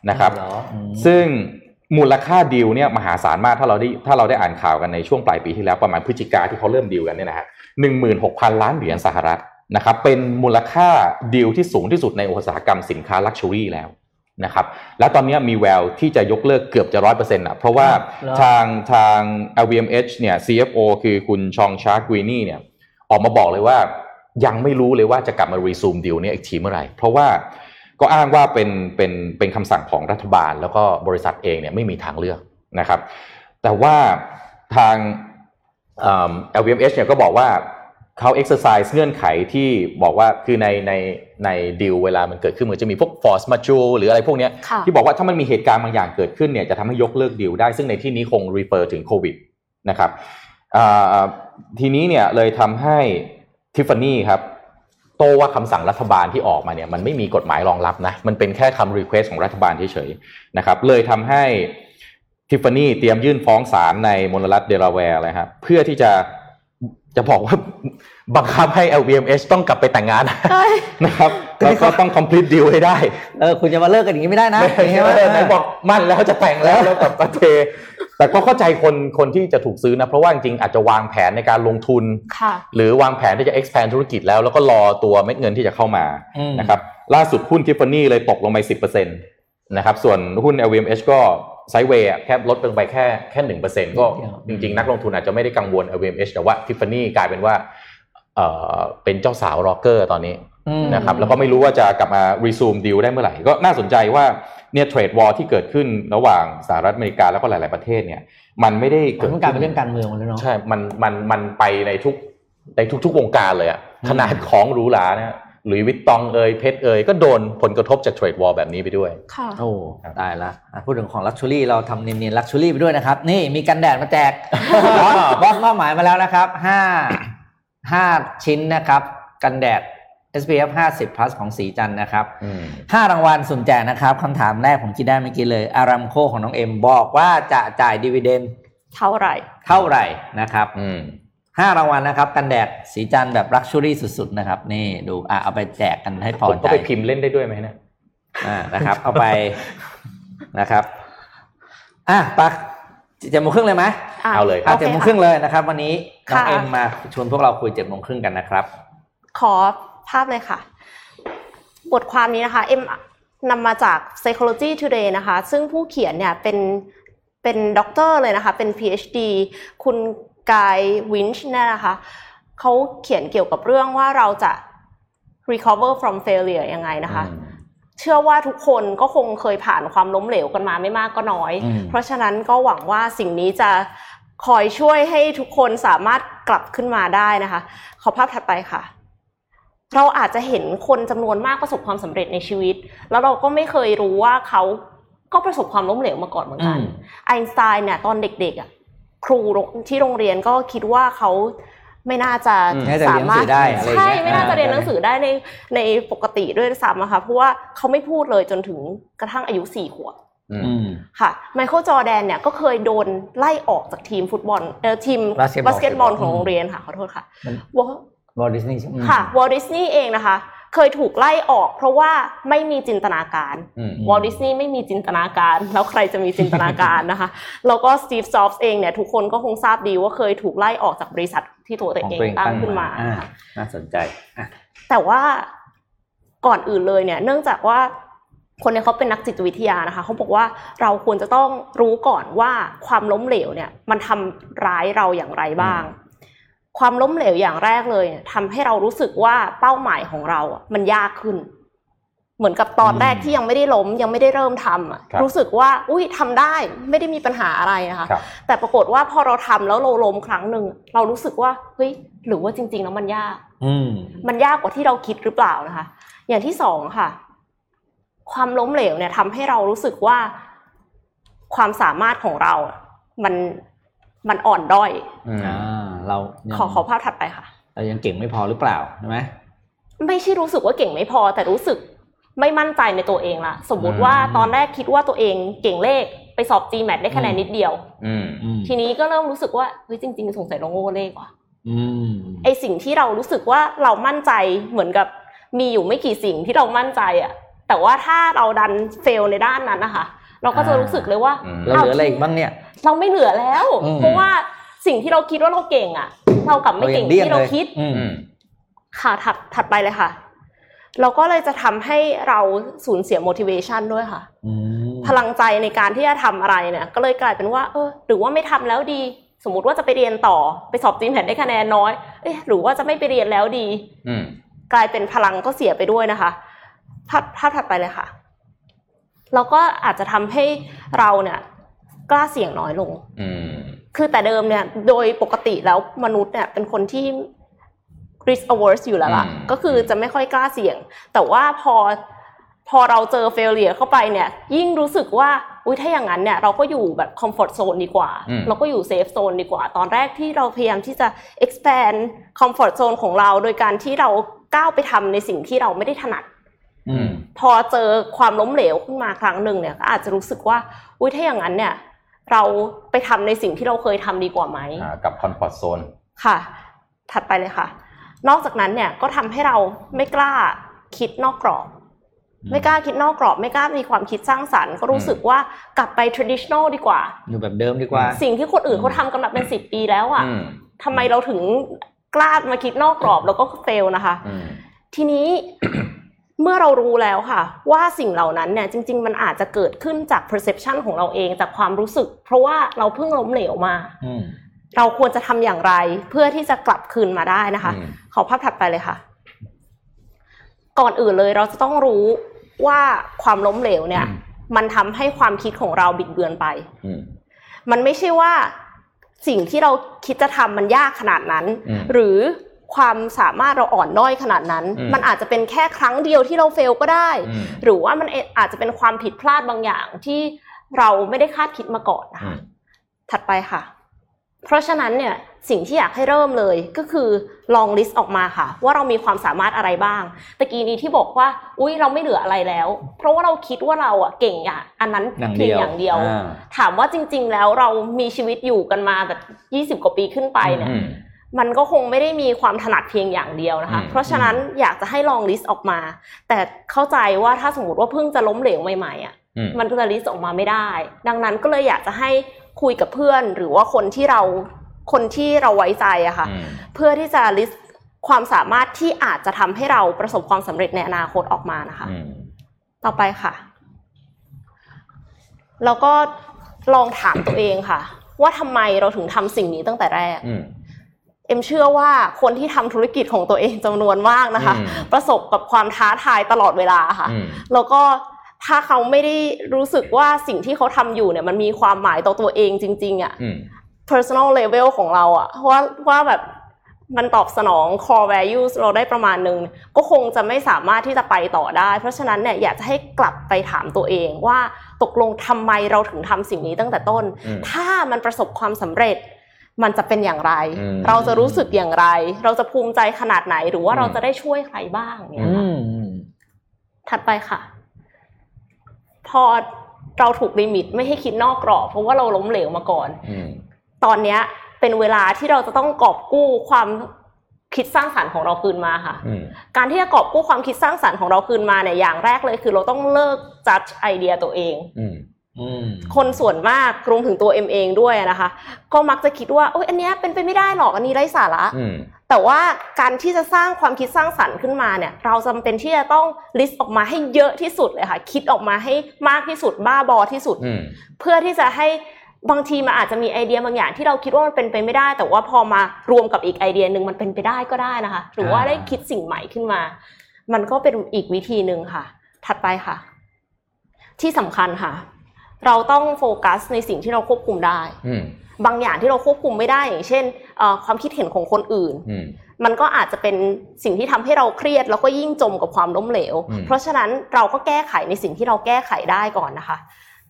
นะครับเหรออืมซึ่งมูลค่าดีลเนี่ยมหาศาลมากถ้าเราได้ถ้าเราได้อ่านข่าวกันในช่วงปลายปีที่แล้วประมาณพฤศจิกาที่เขาเริ่มดีลกันเนี่ยนะฮะหนึ่งหมื่นหกพันล้านเหรียญสหรัฐนะครับเป็นมูลค่าดีลที่สูงที่สุดในอุตสาหกรรมสินค้า luxury แล้วนะครับแล้วตอนนี้มีแววที่จะยกเลิกเกือบจะร้อยเปอร์เซ็นต์อะเพราะว่าเหรอทางทาง LVMH เนี่ย CFO คือคุณ Jean-Jacques Guiony เนี่ยออกมาบอกเลยว่า ยังไม่รู้เลยว่าจะกลับมา resume deal เนี่ยอีกทีเมื่อไหร่ เพราะว่าก็อ้างว่าเป็นเป็นเป็นคำสั่งของรัฐบาล แล้วก็บริษัทเองเนี่ยไม่มีทางเลือกนะครับ แต่ว่าทางเอิ่ม LVMH เนี่ยก็บอกว่าเขา exercise เงื่อนไขที่บอกว่าคือในในในดีลเวลามันเกิดขึ้นมันจะมีพวก force majeure หรืออะไรพวกเนี้ยค่ะที่บอกว่าถ้ามันมีเหตุการณ์บางอย่างเกิดขึ้นเนี่ยจะทำให้ยกเลิกดีลได้ซึ่งในที่นี้คง refer ถึงโควิดนะครับอ่าทีนี้เนี่ยเลยทำให้ ทิฟฟานี่ครับโตว่าคำสั่งรัฐบาลที่ออกมาเนี่ยมันไม่มีกฎหมายรองรับนะมันเป็นแค่คำ request ของรัฐบาลเฉยๆนะครับเลยทำให้ทิฟฟานี่เตรียมยื่นฟ้องศาลในมลรัฐเดลาแวร์เลยครับเพื่อที่จะจะบอกว่าบังคับให้ LVMH ต้องกลับไปแต่งงานใช่นะครับแล้ว ก็ต้อง complete deal ให้ได้ เออคุณจะมาเลิกกันอย่างนี้ไม่ได้นะไม่อย่างเงี้ยใช่ไหมไหนบอกมั่นแล้วจะแต่งแล้วแล้วกับประเท แต่ก็เข้าใจคนคนที่จะถูกซื้อนะ เพราะว่าจริงๆอาจจะวางแผนในการลงทุนค่ะหรือวางแผนที่จะ expand ธุรกิจแล้ว แล้วก็รอตัวเม็ดเงินที่จะเข้ามาอืมนะครับล่าสุดหุ้นทิฟฟานี่เลยตกลงไป10%นะครับส่วนหุ้น LVMH ก็ sideway แค่ลดลงไปแค่แค่หนึ่งเปอร์เซ็นต์ก็จริงๆ นักลงทุนอาจจะไม่ได้กังวล LVMH แต่ว่าทิฟฟานี่กลายเป็นว่าเอ่อเป็นเจ้าสาวร็อกเกอร์ตอนนี้อืม นะครับแล้วก็ไม่รู้ว่าจะกลับมา resume deal ได้เมื่อไหร่ ก็น่าสนใจว่าเนี่ย trade war ที่เกิดขึ้นระหว่างสหรัฐอเมริกาแล้วก็หลาย ๆประเทศเนี่ย มันไม่ได้เกิดมันกลายเป็นเรื่องการเมืองหมดเลยเนาะใช่มันมันมันไปในทุกในทุกๆวงการเลยอะอืมขนาดของหรูหราเนี่ยหลุยส์วิตตองเอยเพชรเอยก็โดนผลกระทบจาก trade war แบบนี้ไปด้วย ค่ะ โอ้ตายละอะพูดถึงของ luxury เราทำเนียนๆ luxury ไปด้วยนะครับ นี่มีกันแดดมาแจก boss boss มอบหมายมาแล้วนะครับห้าห้าชิ้นนะครับ กันแดด SPF 50 plus ของศรีจันทร์นะครับอืมห้ารางวัลสุ่มแจกนะครับคำถามแรกผมคิดได้เมื่อกี้เลย Aramco ของน้องเอ็มบอกว่าจะจ่าย dividend เท่าไหร่ เท่าไหร่นะครับอืมห้ารางวัลนะครับ กันแดดศรีจันทร์แบบ luxury สุด ๆ นะครับ นี่ดูอะเอาไปแจกกันให้พผอมก็ใจไปพิมพ์เล่นได้ด้วยไหมเนี่ยอ่านะครับ เอาไปนะครับอะปักเจ็ดโมงครึ่งเลยไหมอะเอาเลยครับเจ็ดโมงครึ่งเลยนะครับ วันนี้น้องค่ะเอ็มมาชวนพวกเราคุยเจ็ดโมงครึ่งกันนะครับ ขอ ภาพเลยค่ะ บทความนี้นะคะเอ็มนำมาจาก Psychology Today นะคะ ซึ่งผู้เขียนเนี่ยเป็นเป็นด็อกเตอร์เลยนะคะ เป็น PhD คุณกายวินช์เนี่ยนะคะเขาเขียนเกี่ยวกับเรื่องว่าเราจะ recover from failure ยังไงนะคะ เชื่อว่าทุกคนก็คงเคยผ่านความล้มเหลวกันมาไม่มากก็น้อยอืมเพราะฉะนั้นก็หวังว่าสิ่งนี้จะคอยช่วยให้ทุกคนสามารถกลับขึ้นมาได้นะคะ ขอภาพถัดไปค่ะ เราอาจจะเห็นคนจำนวนมากประสบความสำเร็จในชีวิต แล้วเราก็ไม่เคยรู้ว่าเขาก็ประสบความล้มเหลวมาก่อนเหมือนกันอืมไอน์สไตน์เนี่ยตอนเด็กๆอะครูที่โรงเรียนก็คิดว่าเขาไม่น่าจะอืมน่าจะเรียนหนังสือได้อะไรอย่างใช่เงี้ยไม่น่าจะเรียนหนังสือได้ในในปกติด้วยซ้ำอะค่ะเพราะว่าเขาไม่พูดเลยจนถึงกระทั่งอายุสี่ขวบอืมอืมค่ะไมเคิลจอร์แดนเนี่ยก็เคยโดนไล่ออกจากทีมฟุตบอลเออทีมบาสเกตบอลบาสเกตบอลของโรงเรียนค่ะขอโทษค่ะมัน วอวอลดิสนีย์ใช่ไหมค่ะวอลดิสนีย์เองนะคะ เคยถูกไล่ออกเพราะว่าไม่มีจินตนาการอืมวอลดิสนีย์ไม่มีจินตนาการ แล้วใครจะมีจินตนาการนะคะ แล้วก็สตีฟจ็อบส์เองเนี่ยทุกคนก็คงทราบดีว่าเคยถูกไล่ออกจากบริษัทที่ตัวของเองตัวเองตั้ตั้งงขึ้นมาอ่าน่าสนใจอะแต่ว่าก่อนอื่นเลยเนี่ย เนื่องจากว่าคนเนี่ยเขาเป็นนักจิตวิทยานะคะเขาบอกว่าเราควรจะต้องรู้ก่อนว่าความล้มเหลวเนี่ย มันทำร้ายเราอย่างไรบ้าง ความล้มเหลวอย่างแรกเลยเนี่ยทำให้เรารู้สึกว่าเป้าหมายของเราอะมันยากขึ้น เหมือนกับตอนแรกที่ยังไม่ได้ล้มยังไม่ได้เริ่มทำอะครับรู้สึกว่า อุ้ยทำได้ไม่ได้มีปัญหาอะไรนะคะครับแต่ปรากฏว่าพอเราทำแล้วเราล้มครั้งหนึ่งเรารู้สึกว่าเฮ้ยหรือว่าจริง ๆ แล้วมันยากอืมมันยากกว่าที่เราคิดหรือเปล่านะคะ อย่างที่สองค่ะ ความล้มเหลวเนี่ยทำให้เรารู้สึกว่า ความสามารถของเราอะมันมันอ่อนด้อยอืมอ่า เรายังขอขอภาพถัดไปค่ะ เรายังเก่งไม่พอหรือเปล่าใช่ไหมไม่ใช่รู้สึกว่าเก่งไม่พอ แต่รู้สึกไม่มั่นใจในตัวเองละสมมุติอืมว่าตอนแรกคิดว่าตัวเองเก่งเลขไปสอบ GMAT ได้คะแนนนิดเดียวอืมอืมทีนี้ก็เริ่มรู้สึกว่าเฮ้ยจริง ๆ สงสัยเราโง่เลขว่ะอืมไอสิ่งที่เรารู้สึกว่าเรามั่นใจเหมือนกับมีอยู่ไม่กี่สิ่งที่เรามั่นใจอะแต่ว่าถ้าเราดันเฟลในด้านนั้นนะคะ เราก็จะรู้สึกเลยว่าอืมเราเหลืออะไรอีกบ้างเนี่ย เราไม่เหลือแล้วอืมเพราะว่า สิ่งที่เราคิดว่าเราเก่งอะเรากลับไม่เก่งเรายังเลี่ยงที่เราเลยคิดอืมอืมค่ะถัดถัดไปเลยค่ะ เราก็เลยจะทำให้เราสูญเสีย motivation ด้วยค่ะอืมพลังใจในการที่จะทำอะไรเนี่ย ก็เลยกลายเป็นว่า เออ หรือว่าไม่ทำแล้วดี สมมติว่าจะไปเรียนต่อ ไปสอบจีมแผ่นได้คะแนนน้อย เอ๊ะหรือว่าจะไม่ไปเรียนแล้วดีอืมกลายเป็นพลังก็เสียไปด้วยนะคะภาพภาพถัดไปเลยค่ะ เราก็อาจจะทำให้เราเนี่ย กล้าเสี่ยงน้อยลง อืม คือแต่เดิมเนี่ยโดยปกติแล้วมนุษย์เนี่ยเป็นคนที่ risk averse อยู่แล้วล่ะอืมก็คือจะไม่ค่อยกล้าเสี่ยง แต่ว่าพอพอเราเจอ failure เข้าไปเนี่ย ยิ่งรู้สึกว่าอุ้ยถ้าอย่างนั้นเนี่ยเราก็อยู่แบบ comfort zone ดีกว่าอืมเราก็อยู่ safe zone ดีกว่า ตอนแรกที่เราพยายามที่จะ expand comfort zone ของเรา โดยการที่เราก้าวไปทำในสิ่งที่เราไม่ได้ถนัดอืมพอเจอความล้มเหลวขึ้นมาครั้งหนึ่งเนี่ยก็อาจจะรู้สึกว่าอุ้ยถ้าอย่างนั้นเนี่ย เราไปทำในสิ่งที่เราเคยทำดีกว่าไหมอ่ากับคอนฟอร์ z โซนค่ะ ถัดไปเลยค่ะ นอกจากนั้นเนี่ยก็ทำให้เราไม่กล้าคิดนอกกรอบอืมไม่กล้าคิดนอกกรอบ ไม่กล้ามีความคิดสร้างสรรค์ ก็รู้สึกว่ากลับไป traditional ดีกว่า อยู่แบบเดิมดีกว่า สิ่งที่คนอื่นเขาทำกันมาเป็นสิบปีแล้วอะอืมทำไมเราถึงกล้ามาคิดนอกกรอบแล้วก็เฟลนะคะอืมทีนี้ เมื่อเรารู้แล้วค่ะ ว่าสิ่งเหล่านั้นเนี่ยจริง ๆ มันอาจจะเกิดขึ้นจาก perception ของเราเองจากความรู้สึก เพราะว่าเราเพิ่งล้มเหลวมาอืมเราควรจะทำอย่างไรเพื่อที่จะกลับคืนมาได้นะคะอืมขอภาพถัดไปเลยค่ะ ก่อนอื่นเลยเราจะต้องรู้ว่าความล้มเหลวเนี่ยอืมมันทำให้ความคิดของเราบิดเบือนไปอืมมันไม่ใช่ว่าสิ่งที่เราคิดจะทำมันยากขนาดนั้นอืมหรือ ความสามารถเราอ่อนด้อยขนาดนั้นอืมมันอาจจะเป็นแค่ครั้งเดียวที่เราเฟลก็ได้อืมหรือว่ามันอาจจะเป็นความผิดพลาดบางอย่างที่เราไม่ได้คาดคิดมาก่อนนะอืคะมถัดไปค่ะ เพราะฉะนั้นเนี่ยสิ่งที่อยากให้เริ่มเลยก็คือลองลิสต์ออกมาค่ะ ว่าเรามีความสามารถอะไรบ้างตะกี้นี้ที่บอกว่า อุ้ยเราไม่เหลืออะไรแล้ว เพราะว่าเราคิดว่าเราอะเก่งอย่างอันนั้นอย่างเดียวเพียงอย่างเดียวอ่าถามว่าจริง ๆ แล้วเรามีชีวิตอยู่กันมาแบบยี่สิบกว่าปีขึ้นไปเนี่ยอื มมันก็คงไม่ได้มีความถนัดเพียงอย่างเดียวนะคะอืมเพราะฉะนั้นอยากจะให้ลอง list ออกมา แต่เข้าใจว่าถ้าสมมติว่าเพิ่งจะล้มเหลวใหม่ๆอะอืมมันก็จะ list ออกมาไม่ได้ ดังนั้นก็เลยอยากจะให้คุยกับเพื่อน หรือว่าคนที่เราคนที่เราไว้ใจอะค่ะอืมเพื่อที่จะ list ความสามารถที่อาจจะทำให้เราประสบความสำเร็จในอนาคตออกมานะคะอืมต่อไปค่ะ แล้วก็ลองถามตัวเองค่ะ ว่าทำไมเราถึงทำสิ่งนี้ตั้งแต่แรกอืม เอ็มเชื่อว่าคนที่ทำธุรกิจของตัวเองจำนวนมากนะคะอืมประสบกับความท้าทายตลอดเวลาค่ะอืมแล้วก็ถ้าเขาไม่ได้รู้สึกว่าสิ่งที่เขาทำอยู่เนี่ยมันมีความหมายต่อตัวเองจริง ๆอะ่ะอืม personal level ของเราอะว่าว่าแบบมันตอบสนอง core values เราได้ประมาณหนึ่งก็คงจะไม่สามารถที่จะไปต่อได้ เพราะฉะนั้นเนี่ยอยากจะให้กลับไปถามตัวเองว่าตกลงทำไมเราถึงทำสิ่งนี้ตั้งแต่ต้นอืมถ้ามันประสบความสำเร็จ มันจะเป็นอย่างไรอืมเราจะรู้สึกอย่างไร เราจะภูมิใจขนาดไหน หรือว่าอืมเราจะได้ช่วยใครบ้างเนี่ยค่ะถัดไปค่ะ พอเราถูก limit ไม่ให้คิดนอกกรอบ เพราะว่าเราล้มเหลวมาก่อนอืมตอนเนี้ย เป็นเวลาที่เราจะต้องกอบกู้ความคิดสร้างสรรค์ของเราคืนมาค่ะอืมการที่จะกอบกู้ความคิดสร้างสรรค์ของเราคืนมาเนี่ยอย่างแรกเลย คือเราต้องเลิกจัดไอเดียตัวเองอืมอืม คนส่วนมากรวมถึงตัวเอ็มเองด้วยนะคะ ก็มักจะคิดว่าโอ้ยอันเนี้ยเป็นไปไม่ได้หรอกอันนี้ไร้สาระอืมแต่ว่าการที่จะสร้างความคิดสร้างสรรค์ขึ้นมาเนี่ย เราจำเป็นที่จะต้องlist ออกมาให้เยอะที่สุดเลยค่ะ คิดออกมาให้มากที่สุดบ้าบอที่สุดอืมเพื่อที่จะให้บางทีมันอาจจะมีไอเดียบางอย่างที่เราคิดว่ามันเป็นไปไม่ได้ แต่ว่าพอมารวมกับอีกไอเดียหนึ่งมันเป็นไปได้ก็ได้นะคะ หรือว่าอ่าได้คิดสิ่งใหม่ขึ้นมา มันก็เป็นอีกวิธีหนึ่งค่ะ ถัดไปค่ะ ที่สำคัญค่ะ เราต้องโฟกัสในสิ่งที่เราควบคุมได้อืมบางอย่างที่เราควบคุมไม่ได้อย่างเช่นเอ่อความคิดเห็นของคนอื่นอืมมันก็อาจจะเป็นสิ่งที่ทำให้เราเครียด แล้วก็ยิ่งจมกับความล้มเหลวอืมเพราะฉะนั้นเราก็แก้ไขในสิ่งที่เราแก้ไขได้ก่อนนะคะ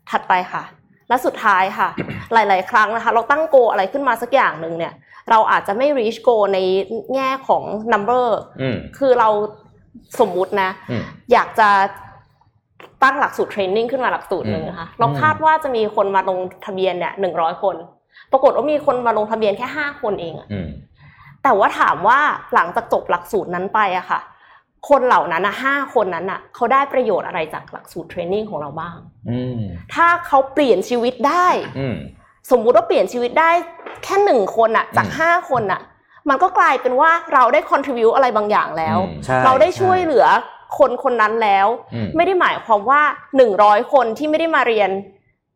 ถัดไปค่ะ และสุดท้ายค่ะ หลาย ๆ ครั้งนะคะ เราตั้งโกอะไรขึ้นมาสักอย่างหนึ่งเนี่ย เราอาจจะไม่ reach goal ในแง่ของ number อืมคือเราสมมุตินะอืมอยากจะ ตั้งหลักสูตรเทรนนิ่งขึ้นมาหลักสูตรหนึ่งนะคะเราคาดว่าจะมีคนมาลงทะเบียนเนี่ยหนึ่งร้อยคน ปรากฏว่ามีคนมาลงทะเบียนแค่ห้าคนเองอะอืมแต่ว่าถามว่าหลังจากจบหลักสูตรนั้นไปอะค่ะ คนเหล่านั้นนะห้าคนนั้นอะเขาได้ประโยชน์อะไรจากหลักสูตรเทรนนิ่งของเราบ้างอืมถ้าเขาเปลี่ยนชีวิตได้อืมสมมุติว่าเปลี่ยนชีวิตได้แค่หนึ่งคนอะจากอืมห้าคนอะมันก็กลายเป็นว่าเราได้ contribu อะไรบางอย่างแล้วอืมใช่เราได้ใช่วยเหลือ คนคนนั้นแล้วอืมไม่ได้หมายความว่าหนึ่งร้อยคนที่ไม่ได้มาเรียน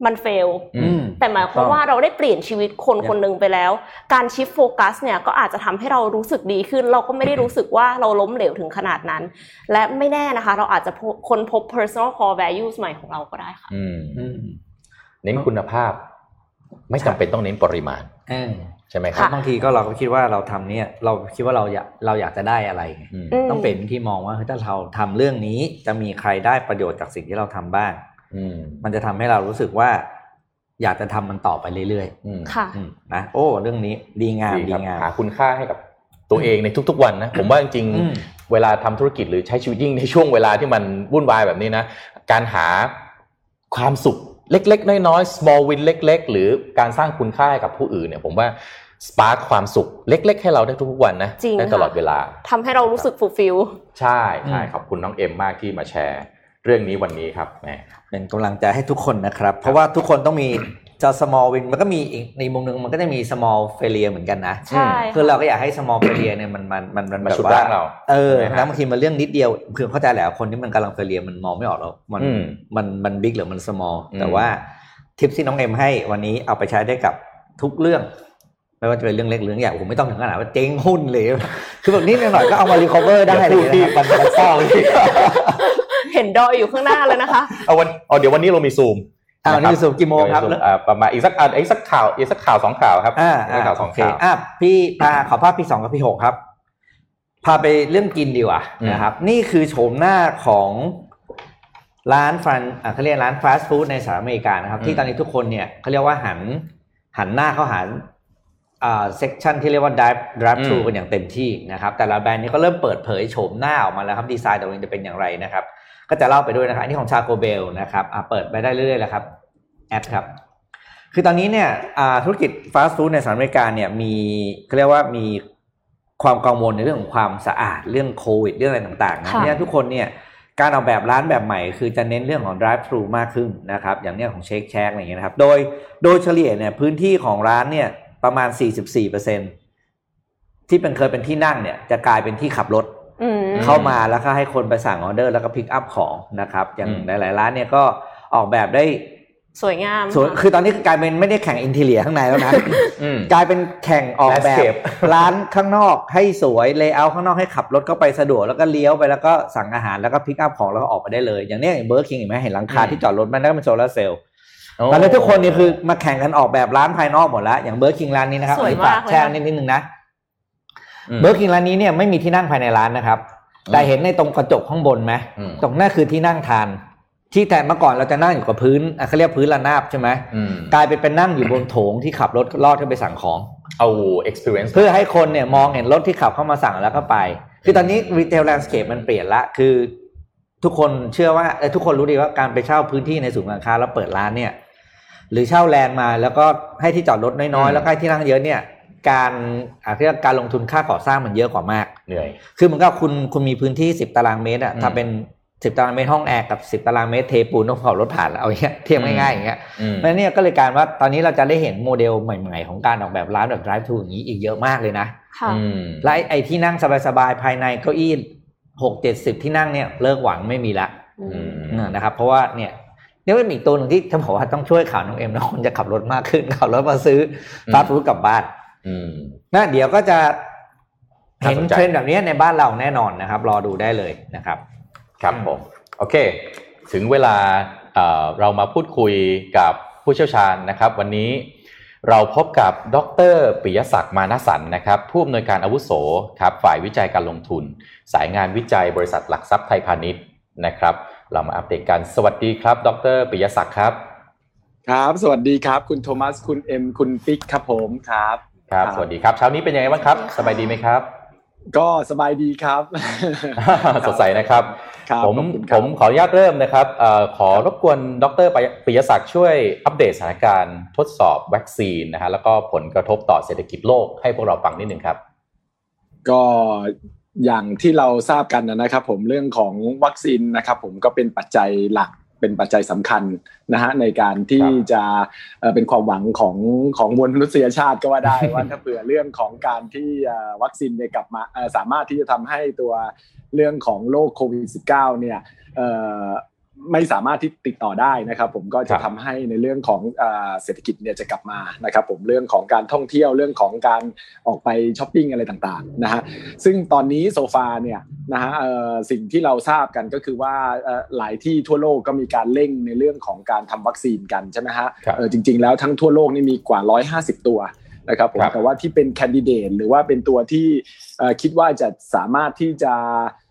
มันเฟลอืมแต่หมายความว่าเราได้เปลี่ยนชีวิตคนคนหนึ่งไปแล้ว การชิฟโฟกัสเนี่ยก็อาจจะทำให้เรารู้สึกดีขึ้น เราก็ไม่ได้รู้สึกว่าเราล้มเหลวถึงขนาดนั้น และไม่แน่นะคะ เราอาจจะพบค้นพบ personal core values ใหม่ของเราก็ได้ค่ะอืมอืมเน้นคุณภาพ ไม่จำเป็นต้องเน้นปริมาณเออ ใช่ไหมคเพรับราะบางทีก็เราก็คิดว่าเราทำเนี่ยเราคิดว่าเราอยากเราอยากจะได้อะไรไงอืมอืมต้องเปลี่ยนวิธีมองว่าเฮ้ยถ้าเราทำเรื่องนี้จะมีใครได้ประโยชน์จากสิ่งที่เราทำบ้างอืมมันจะทำให้เรารู้สึกว่า อยากจะทำมันต่อไปเรื่อยอืมค่ะๆอืมนะโอ้ เรื่องนี้ดีงามดีดีครับงามหาคุณค่าให้กับตัวเองในทุก ๆ วันนะผมว่าจริงอืมๆเวลาทำธุรกิจหรือใช้ชีวิตยิ่งในช่วงเวลาที่มันวุ่นวายแบบนี้นะการหาความสุข เล็ก ๆ น้อยๆ small win เล็ก ๆ หรือการสร้างคุณค่าให้กับผู้อื่นเนี่ยผมว่าสปาร์คความสุขเล็ก ๆ ให้เราได้ทุกๆวันนะจริงได้ค่ะตลอดเวลาทำให้เรารู้สึก fulfill ใช่ใช่อืมขอบคุณน้องเอ็มมากที่มาแชร์ เรื่องนี้วันนี้ครับแหมเป็นกำลังใจให้ทุกคนนะครับ เพราะว่าทุกคนต้องมี จะ small win มันก็มีอีกในมุมหนึงมันก็จะมี small failure เหมือนกันนะใช่คือเราก็อยากให้ small failure เนี่ยมันมันมันมันมาแบบฉุดว่าร่างเราเออใช่ไหมฮะแล้วบางทีมันเรื่องนิดเดียวคือเข้าใจแหละคนที่มันกำลัง failure มันมองไม่ออกหรอกมันอืมมันมัน big หรือมัน small อืมแต่ว่าทิปที่น้องเอ็มให้วันนี้เอาไปใช้ได้กับทุกเรื่องไม่ว่าจะเป็นเรื่องเล็กหรือเรื่องใหญ่ผมไม่ต้องถึงขนาดว่าเจ๊งหุ้นเลยคือแบบนี้หน่อยๆก็เอามา recover ได้เลยที่นะครับมันมันเศร้าที่เห็นดอยอยู่ข้างหน้าเลยนะคะเอาวันเอาเดี๋ยววันนี้เรามีซูม อ่านี่คือสูบกี่โมงครับเดี๋ยวมีซูมอ่าประมาณอีกสักอ่าอีกสักข่าวอีกสักข่าวสองข่าวครับอ่าอีกสักข่าวสองโอเคข่าวอะพี่พาขอภาพพี่สองกับพี่หกครับ พาไปเรื่องกินดีกว่าอืมนะครับ นี่คือโฉมหน้าของร้านฟันอะเขาเรียกร้านฟาสต์ฟู้ดในสหรัฐอเมริกานะครับ ที่ตอนนี้ทุกคนเนี่ยเขาเรียกว่าหันหันหน้าเข้าหาอ่า section ที่เรียกว่า drive drive thru กันอย่างเต็มที่นะครับ แต่ละแบรนด์นี้ก็เริ่มเปิดเผยโฉมหน้าออกมาแล้วครับดีไซน์ตัวเองจะเป็นอย่างไรนะครับ ก็จะเล่าไปด้วยนะครับอันนี้ของ Taco Bell นะครับอะเปิดไปได้เรื่อยๆแล้วครับแอดครับคือตอนนี้เนี่ยอ่าธุรกิจฟาสต์ฟู้ดในสหรัฐอเมริกาเนี่ยมีเขาเรียกว่ามีความกังวลในเรื่องของความสะอาดเรื่องโควิด เรื่องอะไรต่างๆนะค่ะเพราะฉะนั้นทุกคนเนี่ยการออกแบบร้านแบบใหม่ คือจะเน้นเรื่องของ drive thru มากขึ้นนะครับอย่างเนี้ยของ Shake Shack อะไรอย่างเงี้ยนะครับโดยโดยเฉลี่ยเนี่ยพื้นที่ของร้านเนี่ยประมาณ 44%ที่เป็นเคยเป็นที่นั่งเนี่ยจะกลายเป็นที่ขับรถอืม เข้ามาแล้วก็ให้คนไปสั่งออเดอร์แล้วก็ pick up ของนะครับ อย่างอืมหลายๆร้านเนี่ยก็ออกแบบได้สวยงามสวยคือตอนนี้กลายเป็นไม่ได้แข่ง interior ข้างในแล้วนะอืมกลายเป็นแข่งออกแบบ Landscape ร้านข้างนอกให้สวย layout ข้างนอกให้ขับรถเข้าไปสะดวกแล้วก็เลี้ยวไปแล้วก็สั่งอาหารแล้วก็ pick up ของแล้วก็ออกไปได้เลย อย่างเนี้ย Burger King เห็นไหมเห็นหลังคาอืมที่จอดรถมันนั่นก็เป็นโซลาร์เซลล์โอ้ตอนนี้ทุกคนนี่คือมาแข่งกันออกแบบร้านภายนอกหมดแล้วอย่าง Burger King ร้านนี้นะครับสวยอันนี้ฝมากเลยแช่นะนิดนิดนึงนะอืม Burger King ร้านนี้เนี่ยไม่มีที่นั่งภายในร้านนะครับอืม แต่เห็นในตรงกระจกข้างบนไหมอืมตรงนั้นคือที่นั่งทาน ที่แต่เมื่อก่อนเราจะนั่งอยู่กับพื้นอะเขาเรียกพื้นระนาบใช่ไหมอืมกลายเป็นเป็นนั่งอยู่บนโถงที่ขับรถลอดขึ้นไปสั่งของเอา experience เพื่อให้คนเนี่ยมองเห็นรถที่ขับเข้ามาสั่งแล้วก็ไป คือตอนนี้ retail landscape มันเปลี่ยนละ คือทุกคนเชื่อว่าเอ้ยทุกคนรู้ดีว่าการไปเช่าพื้นที่ในศูนย์การค้าแล้วเปิดร้านเนี่ย หรือเช่า land มาแล้วก็ให้ที่จอดรถน้อยอืมๆแล้วก็ให้ที่นั่งเยอะเนี่ย การอ่าเรียกว่าการลงทุนค่าก่อสร้างมันเยอะกว่ามากเหนื่อยคือเหมือนกับคุณคุณมีพื้นที่สิบตารางเมตรอะอืมถ้าเป็นสิบตารางเมตรห้องแอร์กับสิบตารางเมตรเทปูนต้องเผารถผ่านแล้วเอาอย่างเงี้ยเทียบง่ายๆอย่างเงี้ยอืมเพราะฉะนั้นเนี่ยก็เลยการว่าตอนนี้เราจะได้เห็นโมเดลใหม่ ๆ ของการออกแบบร้านแบบ drive thru อย่างนี้อีกเยอะมากเลยนะค่ะอืมและไอ้ไอ้ที่นั่งสบายๆภายในเก้าอี้หกเจ็ดสิบที่นั่งเนี่ยเลิกหวังไม่มีละอืมอืมนะครับ เพราะว่าเนี่ยนี่เป็นอีกตัวหนึ่งที่จะบอกว่าต้องช่วยข่าวน้องเอ็มนะคนจะขับรถมากขึ้นขับรถมาซื้อฟาสต์ฟู้ดกลับบ้านอืม นะเดี๋ยวก็จะเห็นน่าสนใจเทรนด์แบบนี้ในบ้านเราแน่นอนนะครับ รอดูได้เลยนะครับ ครับผมโอเค ถึงเวลาเอ่อเรามาพูดคุยกับผู้เชี่ยวชาญนะครับ วันนี้เราพบกับดรปิยศักดิ์มานสันนะครับ ผู้อำนวยการอาวุโสครับ ฝ่ายวิจัยการลงทุน สายงานวิจัยบริษัทหลักทรัพย์ไทยพาณิชย์นะครับ เรามาอัปเดตกันสวัสดีครับ ดรปิยศักดิ์ครับ ครับ สวัสดีครับ คุณโทมัสคุณเอ็มคุณปิ๊กครับผมครับ ครับครับ สวัสดีครับ เช้านี้เป็นยังไงบ้างครับ สบายดีไหมครับ ก็สบายดีครับ สดใสนะครับครับผมขอบคุณคผรับมขออนุญาตเริ่มนะครับเอ่อขอรบกวนดรปิยศักดิ์ช่วยอัปเดตสถานการณ์ทดสอบวัคซีนนะฮะแล้วก็ผลกระทบต่อเศรษฐกิจโลกให้พวกเราฟังนิดหนึ่งครับ ก็อย่างที่เราทราบกันนะครับ ผมเรื่องของวัคซีนนะครับ ผมก็เป็นปัจจัยหลัก เป็นปัจจัยสำคัญนะฮะในการที่ครับจะเอ่อเป็นความหวังของของมวลมนุษยชาติก็ว่าได้ว่าถ้าเผื่อเรื่องของการที่เอ่อวัคซีนเนี่ยกลับมาเอ่อสามารถที่จะทำให้ตัวเรื่องของโรคโควิด -19 เนี่ยเอ่อ ไม่สามารถที่ติดต่อได้นะครับ ผมก็จะครับทำให้ในเรื่องของเอ่อเศรษฐกิจเนี่ยจะกลับมานะครับ ผมเรื่องของการท่องเที่ยวเรื่องของการออกไปช้อปปิ้งอะไรต่างๆนะฮะซึ่งตอนนี้โซฟาเนี่ยนะฮะเอ่อสิ่งที่เราทราบกันก็คือว่าเอ่อหลายที่ทั่วโลกก็มีการเร่งในเรื่องของการทำวัคซีนกันใช่ไหมฮะครับเออจริง ๆ แล้วทั้งทั่วโลกนี่มีกว่า 150 ตัวนะครับผมครับแต่ว่าที่เป็นแคนดิเดตหรือว่าเป็นตัวที่เอ่อคิดว่าจะสามารถที่จะเอ่อ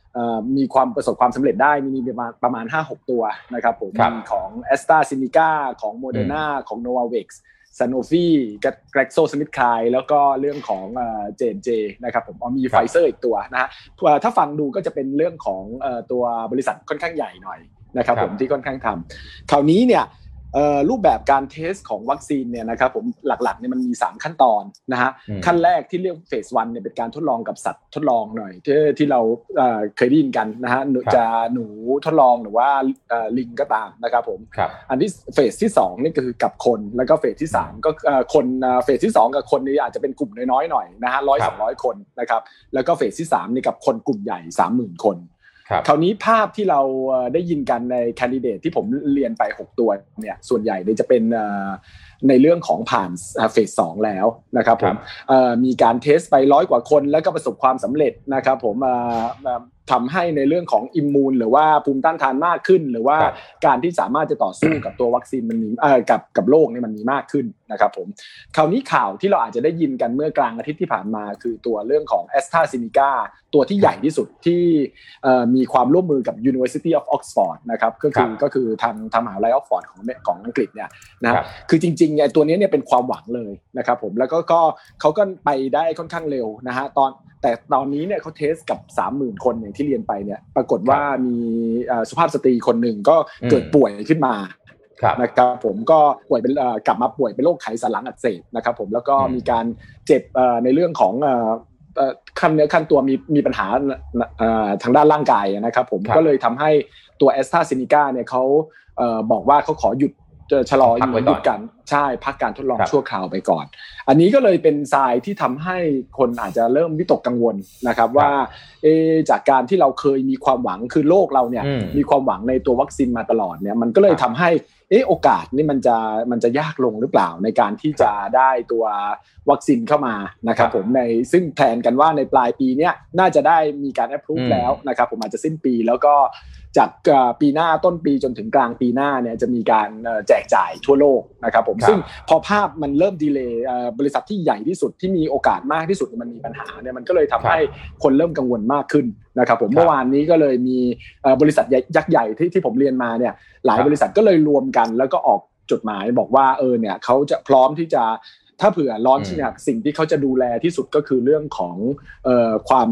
มีความประสบความสำเร็จได้มีประมาณประมาณ 5-6 ตัวนะครับผมครับมีของ AstraZeneca ของ Moderna ของ Novavax Sanofi กับ GlaxoSmithKline แล้วก็เรื่องของเจนเจนะครับผมอ๋อมีครับไฟเซอร์อีกตัวนะฮะเอ่อถ้าฟังดูก็จะเป็นเรื่องของเอ่อตัวบริษัทค่อนข้างใหญ่หน่อยนะครับครับผมที่ค่อนข้างทำคราวนี้เนี่ยเอ่อ รูปแบบการ test ของวัคซีนเนี่ยนะครับผมหลักๆเนี่ยมันมี 3 ขั้นตอนนะฮะอืมขั้นแรกที่เรียกเฟสวันเนี่ยเป็นการทดลองกับสัตว์ทดลองหน่อยที่ที่เราเอ่อเคยได้ยินกันนะฮะหนูครับจะหนูทดลองหรือว่าเอ่อลิงก็ตามนะครับผมครับอันที่เฟสที่2นี่ก็คือกับคนแล้วก็เฟสที่ 3 ก็เอ่อคนเอ่อเฟสที่ 2 กับคนนี้อาจจะเป็นกลุ่มน้อยๆหน่อยนะฮะร้อยครัสบองร้อยคนนะครับแล้วก็เฟสที่3นี่กับคนกลุ่มใหญ่ 30,000 คน ครับคราวนี้ภาพที่เราเอ่อได้ยินกันในแคนดิเดตที่ผมเรียนไป 6 ตัวเนี่ยส่วนใหญ่เนี่ยจะเป็นเอ่อในเรื่องของผ่านเฟสสองแล้วนะครับผครัมบเอ่อมีการเทสไปร้อยกว่าคนแล้วก็ประสบความสำเร็จนะครับผมเอ่อเอ่อ ทำให้ในเรื่องของอิมมูนหรือว่าภูมิต้านทานมากขึ้น หรือว่าครับการที่สามารถจะต่อสู้กับตัววัคซีนมันมีเอ่อกับกับโรคเนี่ยมันมีมากขึ้นนะครับผมคราวนี้ข่าวที่เราอาจจะได้ยินกันเมื่อกลางอาทิตย์ที่ผ่านมา คือตัวเรื่องของ a s t r a z เซ e c a ตัวที่ใหญ่ที่สุดที่เอ่อมีความร่วมมือกับ University of Oxford นะครับก็คือครับก็คือทางทางมหาวิทยาลัยออกฟอร์ดของของอังกฤษเนี่ยนะคฮะรับคือจริงๆไอ้ตัวเนี้ยเนี่ยเป็นความหวังเลยนะครับผมแล้วก็ก็เขาก็ไปได้ค่อนข้างเร็วนะฮะตอนแต่ตอนนี้เนี่ยเขา test กับ 30,000 คนอย่างที่เรียนไปเนี่ย ปรากฏว่ามีเอ่อสุภาพสตรีคนหนึ่งก็เกิดอืมป่วยขึ้นมาครับนะครับผมก็ป่วยเป็นเอ่อกลับมาป่วยเป็นโรคไขสันหลังอักเสบนะครับผมแล้วก็อืมมีการเจ็บเอ่อในเรื่องของเอ่อเอ่อขั้นเนื้อขั้นตัวมีมีปัญหาเอ่อทางด้านร่างกายนะครับผมครับก็เลยทำให้ตัวแอสตราเซเนกาเนี่ยเขาเอ่อบอกว่าเขาขอหยุดเอ่อ ชะลอพักไว้หก่ยุอนดการใช่พักการทดลองครับชั่วคราวไปก่อน อันนี้ก็เลยเป็นทรายที่ทำให้คนอาจจะเริ่มวิตกกังวลนะครับว่าเอะจากการที่เราเคยมีความหวังคือโลกเราเนี่ยอืมมีความหวังในตัววัคซีนมาตลอดเนี่ยมันก็เลยครับทำให้เออโอกาสนี่มันจะมันจะยากลงหรือเปล่าในการที่จะได้ตัววัคซีนเข้ามานะครับครับผมในซึ่งแผนกันว่าในปลายปีเนี้ยน่าจะได้มีการ approve อืมแล้วนะครับผมอาจจะสิ้นปีแล้วก็ จากเอ่อปีหน้าต้นปีจนถึงกลางปีหน้าเนี่ยจะมีการเอ่อแจกจ่ายทั่วโลกนะครับผมครับซึ่งพอภาพมันเริ่มดีเลย์บริษัทที่ใหญ่ที่สุดที่มีโอกาสมากที่สุดมันมีปัญหาเนี่ยมันก็เลยทำให้คนเริ่มกังวลมากขึ้นนะครับผมครับเมื่อวานนี้ก็เลยมีเอ่อบริษัทยักษ์ใหญ่ที่ที่ผมเรียนมาเนี่ยหลายครับบริษัทก็เลยรวมกัน แล้วก็ออกจดหมายบอกว่าเออเนี่ยเขาจะพร้อมที่จะถ้าเผื่อร้อนที่เนี่ยสิ่งที่เขาจะดูแลที่สุดก็คือเรื่องของเอ่อความ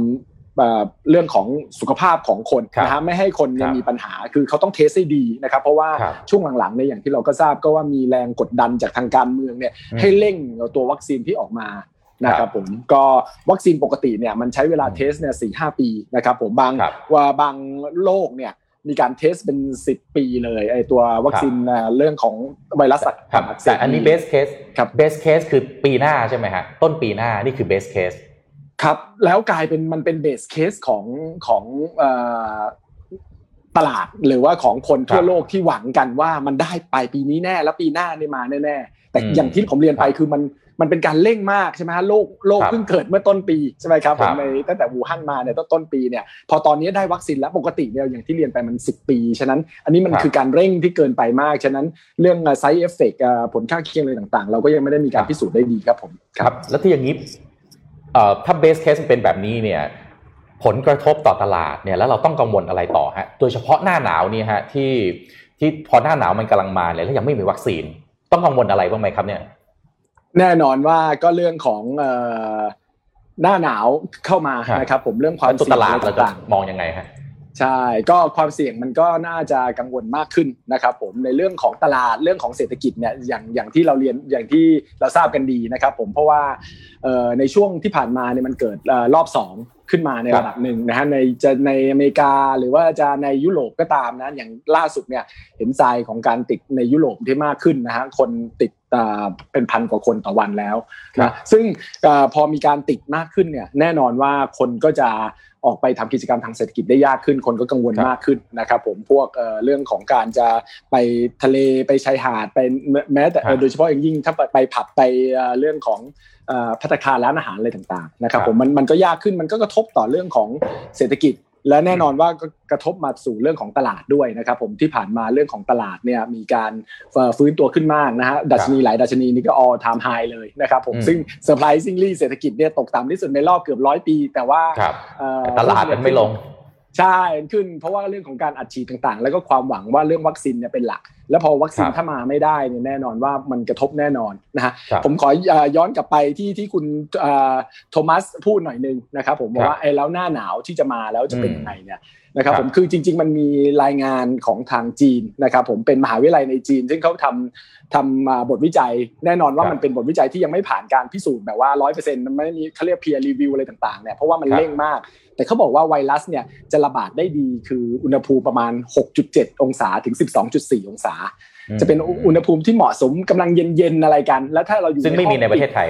เอ่อเรื่องของสุขภาพของคนครับนะฮะไม่ให้คนเนี่ยครับมีปัญหาคือเขาต้องเทสให้ดีนะครับ เพราะว่าครับช่วงหลังๆเนี่ยอย่างที่เราก็ทราบก็ว่ามีแรงกดดันจากทางการเมืองเนี่ยอืมให้เร่งเอาตัววัคซีนที่ออกมานะคครัรับบผมก็วัคซีนปกติเนี่ยมันใช้เวลาเทสเนี่ยสี่ห้าปีนะครับผมบางครับว่าบางโรคเนี่ยมีการเทสเป็นสิบปีเลยไอตัววัคซีนเอ่อเรื่องของไวรัสตับครับอักเสแต่บอันนี้ base case ครับ base case คือปีหน้าใช่ไหมฮะต้นปีหน้านี่คือ base case ค รับแล้วกลายเป็นมันเป็นเบสเคสของของเอ่อตลาดหรือว่าของคนทั่วโลกที่หวังกันว่ามันได้ไปปีนี้แน่แล้วปีหน้านี่มาแน่ๆแต่อืมอย่างที่ผมเรียนไปครับคือมันมันเป็นการเร่งมากใช่ไหมฮะโลกโลกครับเพิ่งเกิดเมื่อต้นปีใช่ไหมครับผครัมบในตั้งแต่วูฮั่นมาเนี่ยต้นต้นปีเนี่ยพอตอนนี้ได้วัคซีนแล้วปกติเนี่ยอย่างที่เรียนไปมัน 10 ปีฉะนั้น อันนี้มันครับคือการเร่งที่เกินไปมากฉะนั้นเรื่อง side effect ผลข้างเคียงอะไรต่างๆ เราก็ยังไม่ได้มีการพิสูจน์ได้ดีครับผมครับ แล้วที่อย่างนี้ เอ่อถ้า base case มันเป็นแบบนี้เนี่ยผลกระทบต่อตลาดเนี่ยแล้วเราต้องกังวลอะไรต่อฮะโดยเฉพาะหน้าหนาวเนี่ยฮะที่ที่พอหน้าหนาวมันกำลังมาเนี่ยแล้วยังไม่มีวัคซีน ต้องกังวลอะไรบ้างไหมครับเนี่ย แน่นอนว่าก็เรื่องของเอ่อหน้าหนาวเข้ามาครับนะครับผมเรื่องความแล้วตัวเสี่ยตงลาดอะไรเราจะต่างมองยังไงฮะๆ ใช่ก็ความเสี่ยงมันก็น่าจะกังวลมากขึ้นนะครับผมในเรื่องของตลาดเรื่องของเศรษฐกิจเนี่ยอย่างอย่างที่เราเรียนอย่างที่เราทราบกันดีนะครับผมเพราะว่าเอ่อในช่วงที่ผ่านมาเนี่ยมันเกิดเอ่อรอบสองขึ้นมาในครับระดับหนึ่งนะฮะในจะในอเมริกาหรือว่าจะในยุโรปก็ตามนะอย่างล่าสุดเนี่ยเห็นทรายของการติดในยุโรปที่มากขึ้นนะฮะคนติดอ่าเป็นพันกว่าคนต่อวันแล้วครับนะซึ่งเออพอมีการติดมากขึ้นเนี่ยแน่นอนว่าคนก็จะ ออกไปทำกิจกรรมทางเศรษฐกิจได้ยากขึ้น คนก็กังวลครับมากขึ้นนะครับผมพวกเอ่อเรื่องของการจะไปทะเลไปชายหาดไปแม้แต่เอ่อโดยเฉพาะอย่างยิ่งถ้าไปผับไปเอ่อเรื่องของเอ่อพัตตาคารร้านอาหารอะไรต่างๆนะครับผมมันมันก็ยากขึ้นมันก็กระทบต่อเรื่องของเศรษฐกิจ และแน่นอนว่าก็กระทบมาสู่เรื่องของตลาดด้วยนะครับผมที่ผ่านมาเรื่องของตลาดเนี่ยมีการเอ่อฟื้นตัวขึ้นมากนะฮะดัชนีหลายดัชนีนี่ก็ all time high เลยนะครับผมอืมซึ่ง surprisingly เศรษฐกิจเนี่ยตกต่ำที่สุดในรอบเกือบร้อยปี แต่ว่าครับเอ่อตลาดมันไม่ลง ใช่ขึ้นเพราะว่าเรื่องของการอัดฉีดต่างๆ แล้วก็ความหวังว่าเรื่องวัคซีนเนี่ยเป็นหลัก แล้วพอวัคซีนครับถ้ามาไม่ได้เนี่ยแน่นอนว่ามันกระทบแน่นอนนะฮะครับผมขอเอ่อย้อนกลับไปที่ที่คุณเอ่อโทมัสพูดหน่อยนึงนะครับผมบอกว่าไอ้แล้วหน้าหนาวที่จะมาแล้วจะเป็นอืมยังไงเนี่ยนะครับครับผมคือจริง ๆ มันมีรายงานของทางจีนนะครับผมเป็นมหาวิทยาลัยในจีน ซึ่งเขาทำทำมาบทวิจัยแน่นอนว่าครับมันเป็นบทวิจัยที่ยังไม่ผ่านการพิสูจน์แบบว่าร้อยเปอร์เซ็นต์มันไม่มีเขาเรียก peer review อะไรต่างๆเนี่ยเพราะว่ามันครับเร่งมาก แต่เขาบอกว่าไวรัสเนี่ยจะระบาดได้ดีคืออุณหภูมิประมาณ 6.7 องศาถึง 12.4 องศา จะเป็นอุณหภูมิที่เหมาะสมกำลังเย็นๆอะไรกัน แล้วถ้าเราอยู่ซึ่งไม่มีห้อในประเทศไทย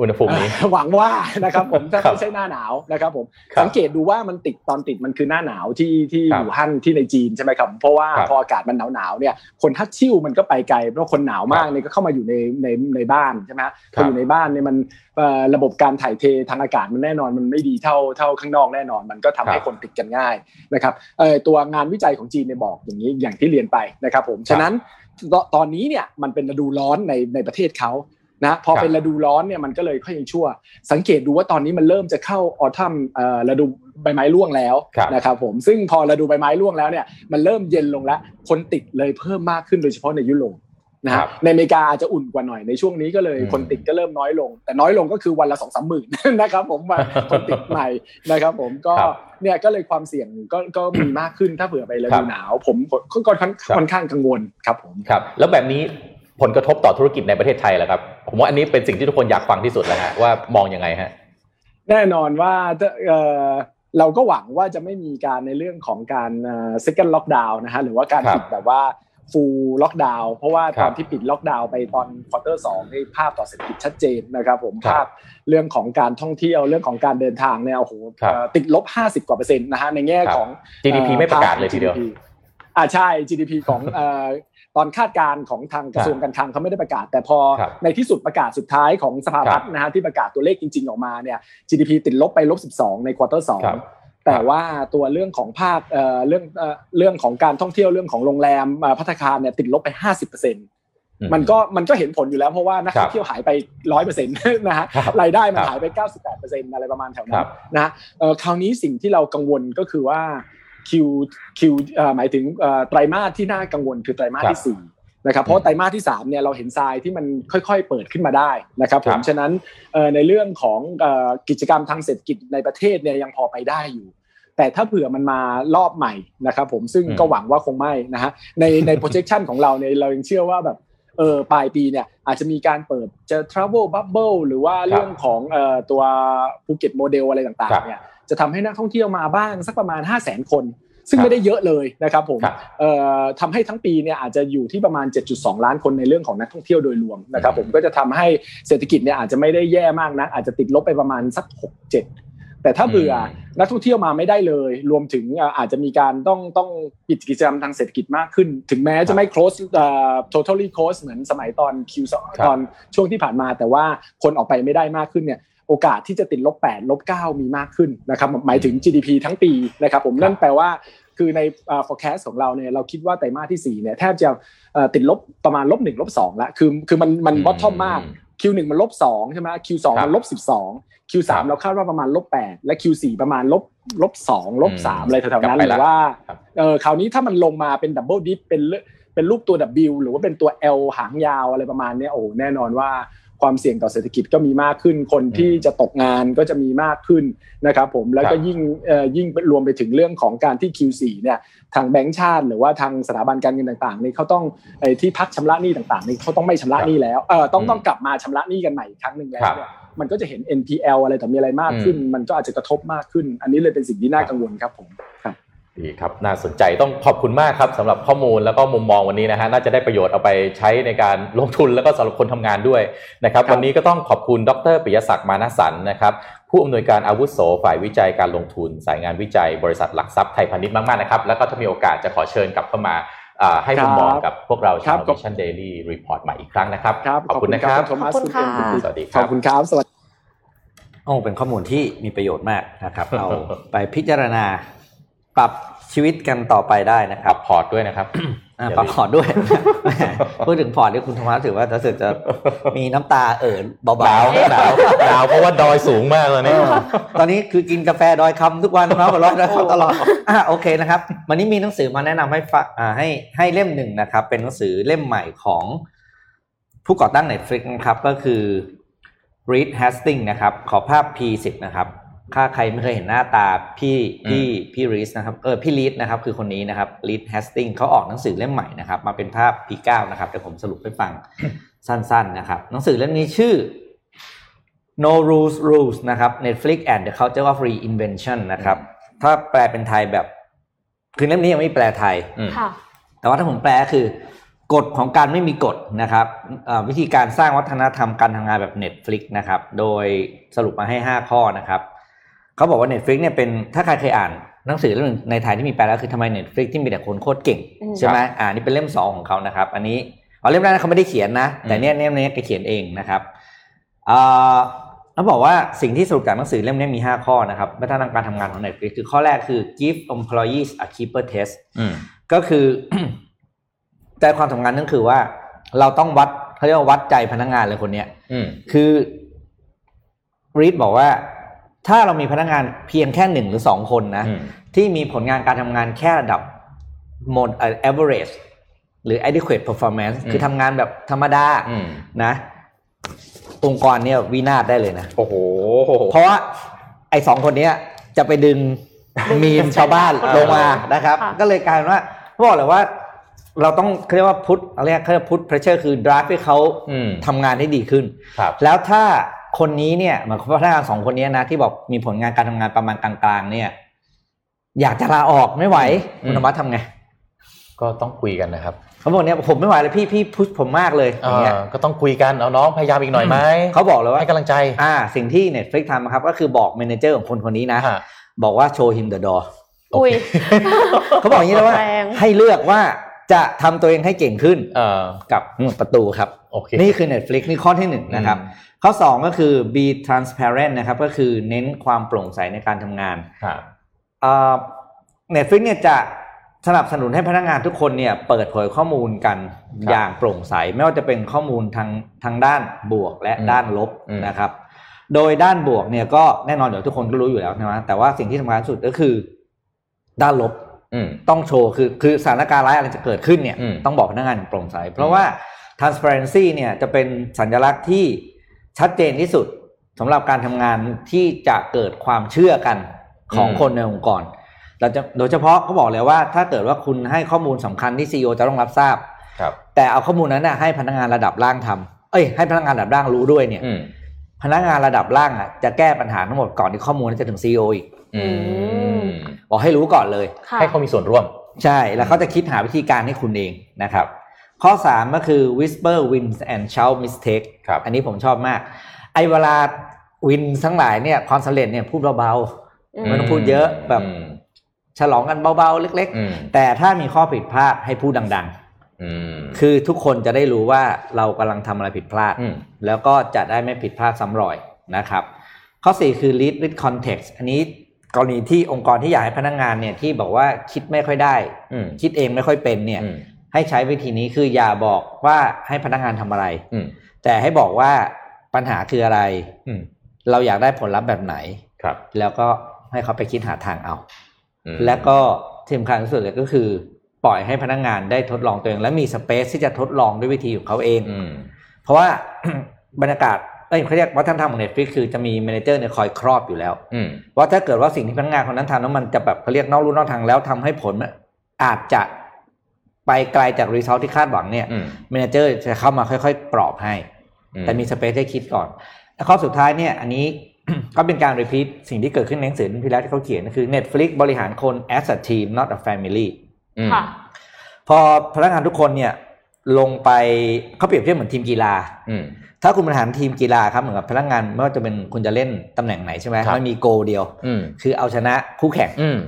อุณหภูมินี้หวังว่านะครับผมถ้าครับไม่ใช่หน้าหนาวนะครับผมครับสังเกตดูว่ามันติดตอนติดมันคือหน้าหนาวที่ที่ครับอยู่ฮั่นที่ในจีนใช่ไหมครับเพราะว่าครับพออากาศมันหนาวหนาวๆเนี่ยคนทักชิ่วมันก็ไปไกลเพราะคนหนาวมากครับเนี่ยก็เข้ามาอยู่ในในในบ้านใช่ไหมฮะครัพอบอยู่ในบ้านเนี่ยมันเอ่อระบบการถ่ายเททางอากาศมันแน่นอนมันไม่ดีเท่าเท่าข้างนอกแน่นอน มันก็ทำให้ครับคนติดกันง่ายนะครับเอ่อตัวงานวิจัยของจีนเนี่ยบอกอย่างนี้อย่างที่เรียนไปนะครับผมฉะนั้นตตอนนี้เนี่ยมันเป็นฤดูร้อนในในประเทศเขา นะพอครับเป็นฤดูร้อนเนี่ยมันก็เลยค่อยยังชั่ว สังเกตดูว่าตอนนี้มันเริ่มจะเข้าออทัมเอ่อฤดูใบไม้ร่วงแล้วครับนะครับผมซึ่งพอฤดูใบไม้ร่วงแล้วเนี่ยมันเริ่มเย็นลงแล้วคนติดเลยเพิ่มมากขึ้นโดยเฉพาะในยุโรปนะคฮะรับในอเมริกาอาจจะอุ่นกว่าหน่อยในช่วงนี้ก็เลยอืมคนติดก็เริ่มน้อยลง แต่น้อยลงก็คือวันละสองสามหมื่นนะครับผมมาคนติดใหม่นะครับผมก็ครับเนี่ยก็เลยความเสี่ยงก็ก็มีมากขึ้นถ้าเผื่อไปฤครัดูบหนาว ผมก็ก็ค่อนครับค่อนข้างกังวลครับผมครับ แล้วแบบนี้ ผลกระทบต่อธุรกิจในประเทศไทยเหรอครับ ผมว่าอันนี้เป็นสิ่งที่ทุกคนอยากฟังที่สุดแล้วฮะว่ามองยังไงฮะแน่นอนว่าเอ่อเราก็หวังว่าจะไม่มีการในเรื่องของการเอ่อ second lockdown นะฮะหรือว่าการครับปิดแบบว่า full lockdown เพราะว่าครับตอนที่ปิดล็อกดาวน์ไปตอนควอเตอร์สองนี่ภาพต่อเศรษฐกิจชัดเจนนะครับผมครับภาพเรื่องของการท่องเที่ยวเรื่องของการเดินทางเนี่ยโอ้โหครับเอ่อติดลบ 50 กว่าเปอร์เซ็นต์นะฮะในแง่ครับของ GDP ไม่ประกาศเลยทีเดียว GDP อ่าใช่ GDP ของเอ่อ ตอนคาดการณ์ของทางกระทรวงการคลังเขาไม่ได้ประกาศ แต่พอครับในที่สุดประกาศสุดท้ายของสภาพัฒน์นะฮะที่ประกาศตัวเลขจริง ๆ ออกมาเนี่ย GDP ติดลบไปลบ 12 ในควอเตอร์สองครับแต่ว่าตัวเรื่องของภาคเอ่อเรื่องเอ่อเรื่องของการท่องเที่ยวเรื่องของโรงแรมเอ่อพัฒคารเนี่ยติดลบไป 50%เอืมันก็มันก็เห็นผลอยู่แล้วเพราะว่านักท่องเที่ยวหายไป100%นะฮะครับรายได้มันครับหายไป98%อะไรประมาณแถวคนั้รันบนะฮะเอ่อคราวนี้สิ่งที่เรากังวลก็คือว่า คิวคิวเอ่อหมายถึงเอ่อไตรมาสที่น่ากังวลคือไตรมาสครับที่สี่นะครับเพราะไตรมาสที่สามเนี่ยเราเห็นทรายที่มันค่อยๆ เปิดขึ้นมาได้นะครับผครัมบฉะนั้นเอ่อในเรื่องของเอ่อกิจกรรมทางเศรษฐกิจในประเทศเนี่ยยังพอไปได้อยู่ แต่ถ้าเผื่อมันมารอบใหม่นะครับผมซึ่งอืมก็หวังว่าคงไม่นะฮะในใน projection ของเราเนี่ยเรายังเชื่อว่าแบบเออปลายปีเนี่ยอาจจะมีการเปิดจะ travel bubble หรือว่าเรื่องของเอ่อตัวภูเก็ตโมเดลอะไรต่างครับๆเนี่ย จะทำให้นักท่องเที่ยวมาบ้างสักประมาณ 5 0 0 0 0 0 คน ซึ่งครับไม่ได้เยอะเลยนะครับผมครับเอ่อทำให้ทั้งปีเนี่ยอาจจะอยู่ที่ประมาณ 7.2 ล้านคนในเรื่องของนักท่องเที่ยวโดยรวมนะครับผมก็จะทำให้เศรษฐกิจเนี่ยอาจจะไม่ได้แย่มากนะอาจจะติดลบไปประมาณสัก 6 7แต่ถ้าเบื่ออมนักท่องเที่ยวมาไม่ได้เลย รวมถึงอ่าอาจจะมีการต้องต้องปิดกิจกรรมทางเศรษฐกิจมากขึ้น ถึงแม้จะไม่ close เอ่อ totally close เหมือนสมัยตอน Q ครับตอนช่วงที่ผ่านมา แต่ว่าคนออกไปไม่ได้มากขึ้นเนี่ย โอกาสที่จะติดลบ8ลบ9มีมากขึ้นนะครับหมายถึง GDP ทั้งปีนะครับผมนั่นแปลว่าคือในอ่า forecast ของเราเนี่ยเราคิดว่าไตรมาสที่4เนี่ยแทบจะเอ่อติดลบประมาณลบ1ลบ2แล้วคือคือมันมัน bottom มาก Q1 มันลบ2ใช่ไหม Q2 ครับมันลบ12 Q3 ครับเราคาดว่าประมาณลบ8และ Q4 ประมาณลบลบ2ลบอืม3อะไรแถวๆนั้นกลับไปหรือว่าละครับเออคราวนี้ถ้ามันลงมาเป็น double dip เป็นเลเป็นรูปตัว W หรือว่าเป็นตัว L หางยาวอะไรประมาณเนี้ยโอ้โหแน่นอนว่า ความเสี่ยงต่อเศรษฐกิจก็มีมากขึ้น คนที่จะตกงานก็จะมีมากขึ้นนะครับผมแล้วก็ครับยิ่งเอ่อยิ่งรวมไปถึงเรื่องของการที่ Q4 เนี่ยทางแบงก์ชาติ หรือว่าทางสถาบันการเงินต่างๆนี่เขาต้องไอ้ที่พักชำระหนี้ต่างๆนี่เขาต้องไม่ชำระหนี้แล้วเออต้องอืมต้องกลับมาชำระหนี้กันใหม่อีกครั้งหนึ่งแล้วครับเนี่ยมันก็จะเห็น NPL อะไรต่อมีอะไรมากขึ้น มันก็อาจจะกระทบมากขึ้น อันนี้เลยเป็นสิ่งที่น่ากังวลครับผมครับ ดีครับ น่าสนใจต้องขอบคุณมากครับสำหรับข้อมูลแล้วก็มุมมองวันนี้นะฮะน่าจะได้ประโยชน์เอาไปใช้ในการลงทุนแล้วก็สำหรับคนทำงานด้วยนะครับครับ วันนี้ก็ต้องขอบคุณดรปิยศักดิ์มานะสันนะครับผู้อำนวยการอาวุโสฝ่ายวิจัยการลงทุน สายงานวิจัย บริษัทหลักทรัพย์ไทยพาณิชย์มากๆนะครับ แล้วก็ถ้ามีโอกาสจะขอเชิญกลับเข้ามาอ่าให้มุมมองกับพวกเราครับชาว Vision Daily Report ใหม่อีกครั้งนะครับครับขอบคุณนะครับโทมัสขอบคุณค่ะณเอ็มสวัสดีคขรัอบบคุณครับสวัสดีโอ้เป็นข้อมูลที่มีประโยชน์มากนะครับ เอาไปพิจารณา ปรับชีวิตกันต่อไปได้นะคปรัรับบพอร์ตด้วยนะครับอ่าอย่าปรับลืมพอร์ตด้วย พูดถึงพอร์ตนี่คุณธรรมะถือว่ารู้สึกจะมีน้ำตาเอ่อเบาหนาวๆ หนาวหนาวเพราะว่าดอยสูงมากเลยเนี่ย ตอนนี้คือกินกาแฟดอยคำทุกวันนะหัวเร้อนนะครับตลอดอะโอเคนะครับ วันนี้มีหนังสือมาแนะนำให้ฟังอ่าให้ให้เล่มหนึ่งนะครับ เป็นหนังสือเล่มใหม่ของ ผู้ก่อตั้ง Netflix นะครับก็คือ Reed Hastings นะครับ ขอภาพ P10 นะครับ ถ้าใครไม่เคยเห็นหน้าตาพี่พี่พี่รีสนะครับเออพี่รีสนะครับคือคนนี้นะครับรีสแฮสติงเขาออกหนังสือเล่มใหม่นะครับ มาเป็นภาพ P9 นะครับแต่ผมสรุปให้ฟังสั้น ๆ นะครับ หนังสือเล่มนี้ชื่อ No Rules Rules นะครับ Netflix and the Culture of Reinvention นะครับ ถ้าแปลเป็นไทยแบบ คือเล่มนี้ยังไม่แปลไทยอืมค่ะแต่ว่าถ้าผมแปลก็คือกฎของการไม่มีกฎนะครับเอ่อวิธีการสร้างวัฒนธรรมการทำงานแบบ Netflix นะครับ โดยสรุปมาให้ 5 ข้อนะครับ เขาบอกว่า Netflix เนี่ยเป็นถ้าใครเคยอ่านหนังสือเล่มหนึ่งในไทยที่มีแปลแล้วคือทำไม Netflix ที่มีแต่คนโคตรเก่งอืมใช่ไหมอ่านี่เป็นเล่มสองของเขานะครับ อันนี้เอาเล่มแรกเขาไม่ได้เขียนนะ แต่เนี่ยเล่มนี้แกเขียนเองนะครับอ่าเขาบอกว่าสิ่งที่สรุปจากหนังสือเล่มนี้มี 5 ข้อนะครับวัฒนธรรมการทำงานของ Netflix คือข้อแรกคือ give employees a keeper test อืมก็คือใจความสำคัญนั่นคือว่า เราต้องวัดเขาเรียกว่าวัดใจพนักงานเลยคนเนี้ยอืมคือรีดบอกว่า ถ้าเรามีพนักงานเพียงแค่หนึ่งหรือสองคนนะอืมที่มีผลงานการทำงานแค่ระดับ mod เอ่อ average หรือ adequate performance อืมคือทำงานแบบธรรมดาอืมนะองค์กรเนี่ยวินาศได้เลยนะโอ้โหเพราะว่าไอ้สองคนเนี้ยจะไปดึงมีมชาวบ้านลงมานะครับค่ะก็เลยกลายเป็นว่าเขาบอกเลยว่า เราต้องเขาเรียกว่าพุทอะไรยกเขาเรียกพุทเพรสเชอร์คือ drive ให้เขาอืมทำงานได้ดีขึ้นครับแล้วถ้า คนนี้เนี่ยเหมือนพนักงานสองคนนี้นะที่บอกมีผลงานการทำงานประมาณกลางๆ เนี่ย อยากจะลาออกไม่ไหวอืมคุณธรรมะทำไงก็ต้องคุยกันนะครับเขาบอกเนี่ยผมไม่ไหวเลยพี่พี่พุชผมมากเลยอย่างเงี้ยเออก็ต้องคุยกันเอาน้องพยายามอีกหน่อยไหมเขาบอกเลยว่าให้กำลังใจอ่าสิ่งที่ Netflix ทำครับ ก็คือบอกเมเนเจอร์ของคนคนนี้นะฮะบอกว่าโชว์ him the door อุ้ยเขาบอกอย่างนี้แล้วว่าแรงให้เลือกว่า จะทำตัวเองให้เก่งขึ้นเออกับประตูครับโอเคนี่คือ Netflix นี่ข้อที่หนึ่งนะครับอืมข้อสองก็คือ be transparent นะครับ ก็คือเน้นความโปร่งใสในการทำงานฮะเอ่อ Netflix เนี่ยจะสนับสนุนให้พนักงานทุกคนเนี่ยเปิดเผยข้อมูลกันอย่างโปร่งใส ไม่ว่าจะเป็นข้อมูลทางทางด้านบวกและด้านลบนะครับ โดยด้านบวกเนี่ยก็แน่นอนเดี๋ยวทุกคนก็รู้อยู่แล้วใช่ไหมแต่ว่าสิ่งที่สำคัญที่สุดก็คือด้านลบอืม ต้องโชว์คือคือสถานการณ์ร้ายอะไรจะเกิดขึ้นเนี่ยอืมต้องบอกพนักงานอย่างโปร่งใส เพราะว่า transparency เนี่ยจะเป็นสัญลักษณ์ที่ชัดเจนที่สุดสำหรับการทำงานที่จะเกิดความเชื่อกันของคนในองค์กรเราจะโดยเฉพาะเขาบอกเลยว่าถ้าเกิดว่าคุณให้ข้อมูลสำคัญที่ CEO จะต้องรับทราบครับ แต่เอาข้อมูลนั้นนะให้พนักงานระดับล่างทำเอ้ย ให้พนักงานระดับล่างรู้ด้วยเนี่ยอืมพนักงานระดับล่างอะจะแก้ปัญหาทั้งหมดก่อนที่ข้อมูลนั้นจะถึง CEO อีกอืม บอกให้รู้ก่อนเลยค่ะให้เขามีส่วนร่วม ใช่แล้วเขาจะคิดหาวิธีการให้คุณเองนะครับ ข้อ 3 ก็คือ whisper wins and shout mistake ครับอันนี้ผมชอบมาก ไอ้เวลาวินทั้งหลายเนี่ยความสำเร็จเนี่ยพูดเบาอืไม่ต้องพูดเยอะแบบอืมๆฉลองกันเบาๆเล็กอืมๆแต่ถ้ามีข้อผิดพลาดให้พูดดังอืมๆคือทุกคนจะได้รู้ว่าเรากำลังทำอะไรผิดพลาดอืมแล้วก็จะได้ไม่ผิดพลาดซ้ำรอยนะครับ ข้อ 4 คือ lead with context อันนี้ กรณีที่องค์กรที่อยากให้พนักงานเนี่ยที่บอกว่าคิดไม่ค่อยได้อืมคิดเองไม่ค่อยเป็นเนี่ยอืมให้ใช้วิธีนี้คืออย่าบอกว่าให้พนักงานทำอะไรอืมแต่ให้บอกว่าปัญหาคืออะไรอืมเราอยากได้ผลลัพธ์แบบไหนครับ แล้วก็ให้เขาไปคิดหาทางเอาอืมและก็ที่สำคัญที่สุดเลยก็คือ ปล่อยให้พนักงานได้ทดลองตัวเอง และมีสเปซที่จะทดลองด้วยวิธีของเขาเองอืมเพราะว่าบรรยากาศ เอ้ยเขาเรียกวัฒนธรรมของ Netflix คือจะมีเมเนเจอร์เนี่ยคอยครอบอยู่แล้วอืมว่าถ้าเกิดว่าสิ่งที่พนักงานคนนั้นทำแล้วมันจะแบบเขาเรียกนอกลู่นอกทางแล้วทำให้ผลมันอาจจะไปไกลจาก result ที่คาดหวังเนี่ยอืม manager จะเข้ามาค่อยๆ ปลอบให้อืมแต่มี space ให้คิดก่อนแล้วข้อสุดท้ายเนี่ย อันนี้ก็เป็นการ repeat สิ่งที่เกิดขึ้นในหนังสือที่แล้วที่เขาเขียนก็คือ Netflix บริหารคน as a team not a family อืมค่ะพอพนักงานทุกคนเนี่ย ลงไปเขาเปรียบเทียบเหมือนทีมกีฬาอืมถ้าคุณบริหารทีมกีฬาครับเหมือนกับพนักงานไม่ว่าจะเป็นคุณจะเล่นตำแหน่งไหนใช่ไหมครับมันมีโกเดียวอืมคือเอาชนะคู่แข่งอืม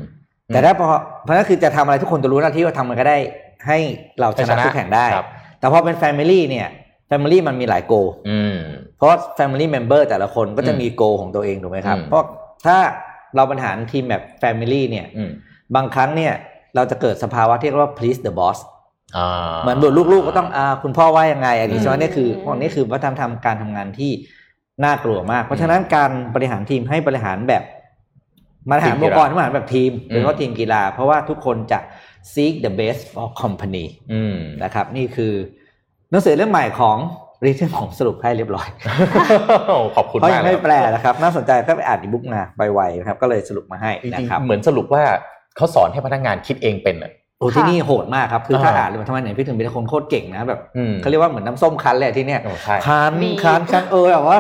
แต่ถ้าพอเพราะนั่นคือจะทำอะไรทุกคนจะรู้หน้าที่ว่าทำมันก็ได้ให้เราชให้ชนะนะคู่แข่งได้ครับแต่พอเป็น Family เนี่ย Family มันมีหลายโกอืมเพราะ Family Member แต่ละคนก็จะอืมมีโกของตัวเองถูกไหมครับอืมเพราะถ้าเราบริหารทีมแบบ Family เนี่ยอืมบางครั้งเนี่ยเราจะเกิดสภาวะที่เรียกว่า please the boss อ่า เหมือนบุตรลูกๆก็ต้องอ่าคุณพ่อว่ายังไง อันนี้อืมใช่ไหมนี่คือพวกนี้คือวัฒนธรรมการทำงานที่น่ากลัวมาก เพราะฉะนั้นการบริหารทีมให้บริหารแบบบริหารองค์กรที่บริหารแบบทีมโดยเฉพาะทีมกีฬา เพราะว่าทุกคนจะ seek the best for company อืมนะครับ นี่คือหนังสือเล่มใหม่ของรีเทนผมสรุปให้เรียบร้อย ขอบคุณเพราะมายักงเลไม่ยแปลนะครับ น่าสนใจก็ไปอ่านอีบุ๊กมาไวๆนะครับ ก็เลยสรุปมาให้จรินะงครับๆเหมือนสรุปว่าเขาสอนให้พนักงานคิดเองเป็นอะ โอ้ที่ค่ะนี่โหดมากครับคือถ้าอ่าอ่านเลยทำไมไหนพี่ถึงเป็นคนโคตรเก่งนะแบบอืมเขาเรียกว่าเหมือนน้ำส้มคั้นเลยที่เนี่ยโอ้ใช่คั้นมีคั้นคั้นเออแบบว่า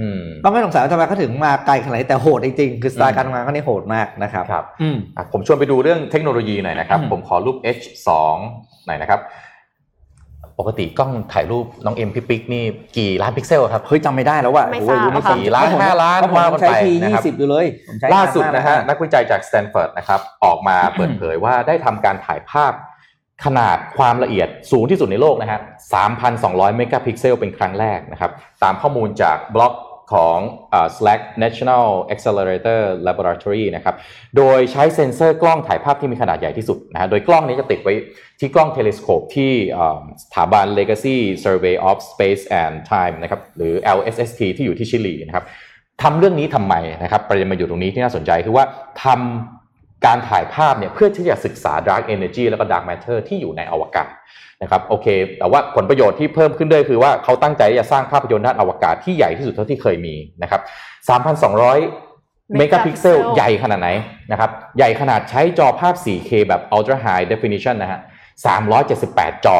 อืมก็ไม่สงสัยว่าทำไมเขาถึงมาไกลขนาดนี้แต่โหดจริงๆคือสไตอืล์มการทำงานเขานี่โหดมากนะครับครับอืมอะผมชวนไปดูเรื่องเทคโนโลยีหน่อยนะครับอืมผมขอรูป H2 หน่อยนะครับ ปกติกล้องถ่ายรูปน้องเอ็มพี่ปิ๊กนี่กี่ล้านพิกเซลครับเฮ้ยจำไม่ได้แล้วว่ะไม่โอ้ยทราบรู้ไม่ค่ะ สี่ล้านห้าล้านก็ผมว่ากันใช้ไปทีนะยี่ครับ สิบอยู่เลยผมใช้ล่าสุดมกนะฮะนักวิจัยจากสแตนฟอร์ดนะครับออกมาเปิดเผยว่าได้ทำการถ่ายภาพ ขนาดความละเอียดสูงที่สุดในโลกนะฮะ3,200 เมกะพิกเซลเป็นครั้งแรกนะครับ ตามข้อมูลจากบล็อก ของ SLAC National Accelerator Laboratory นะครับ โดยใช้เซ็นเซอร์กล้องถ่ายภาพที่มีขนาดใหญ่ที่สุดนะฮะ โดยกล้องนี้จะติดไว้ที่กล้อง telescope ที่อ่าสถาบัน Legacy Survey of Space and Time นะครับ หรือ LSST ที่อยู่ที่ชิลีนะครับทำเรื่องนี้ทำไมนะครับ ประเด็นมาอยู่ตรงนี้ที่น่าสนใจคือว่าทำ การถ่ายภาพเนี่ยเพื่อที่จะศึกษา dark energy แล้วก็ dark matter ที่อยู่ในอวกาศนะครับโอเค แต่ว่าผลประโยชน์ที่เพิ่มขึ้นด้วยคือว่าเขาตั้งใจจะสร้างภาพยนตร์ด้านอวกาศที่ใหญ่ที่สุดเท่าที่เคยมีนะครับ3,200 เมกะพิกเซล Megapixel ใหญ่ขนาดไหนนะครับใหญ่ขนาดใช้จอภาพ 4K แบบ ultra high definition นะฮะ378 จอ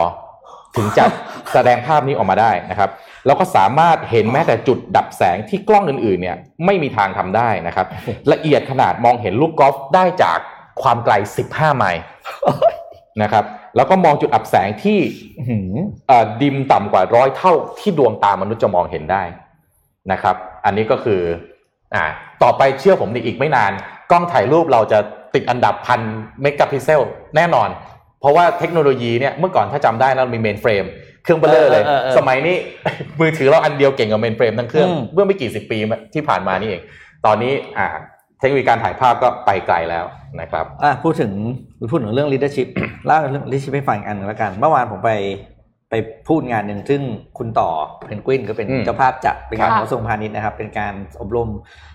ถึงจะแสดงภาพนี้ออกมาได้นะครับ แล้วก็สามารถเห็นแม้แต่จุดดับแสงที่กล้องอื่นๆเนี่ยไม่มีทางทำได้นะครับ ละเอียดขนาดมองเห็นลูกกอล์ฟได้จากความไกล 15 ไมล์นะครับ แล้วก็มองจุดอับแสงที่อื้อหือเอ่อ dim ต่ำกว่าร้อยเท่าที่ดวงตามนุษย์จะมองเห็นได้นะครับ อันนี้ก็คืออ่าต่อไปเชื่อผมดิอีกไม่นาน กล้องถ่ายรูปเราจะติดอันดับพันเมกะพิกเซลแน่นอน เพราะว่าเทคโนโลยีเนี่ยเมื่อก่อนถ้าจำได้เรามี mainframe เครื่องเบ้อเร่อเลยเออเออเออสมัยนี้มือถือเราอันเดียวเก่งกว่า mainframe ทั้งเครื่องอืมเมื่อไม่กี่สิบปีที่ผ่านมานี่เอง ตอนนี้อ่าเทคโนโลยีการถ่ายภาพก็ไปไกลแล้วนะครับอะพูดถึงพูดถึงเรื่อง leadership เล่าเรื่อง leadership ให้ฟังอีกอันหนึ่งแล้วกัน เมื่อวานผมไปไปพูดงานหนึ่งซึ่งคุณต่อเพนกวินก็เป็นอืมเจ้าภาพจัดเป็นงานค่ะของกระทรวงพาณิชย์นะครับ เป็นการอบรม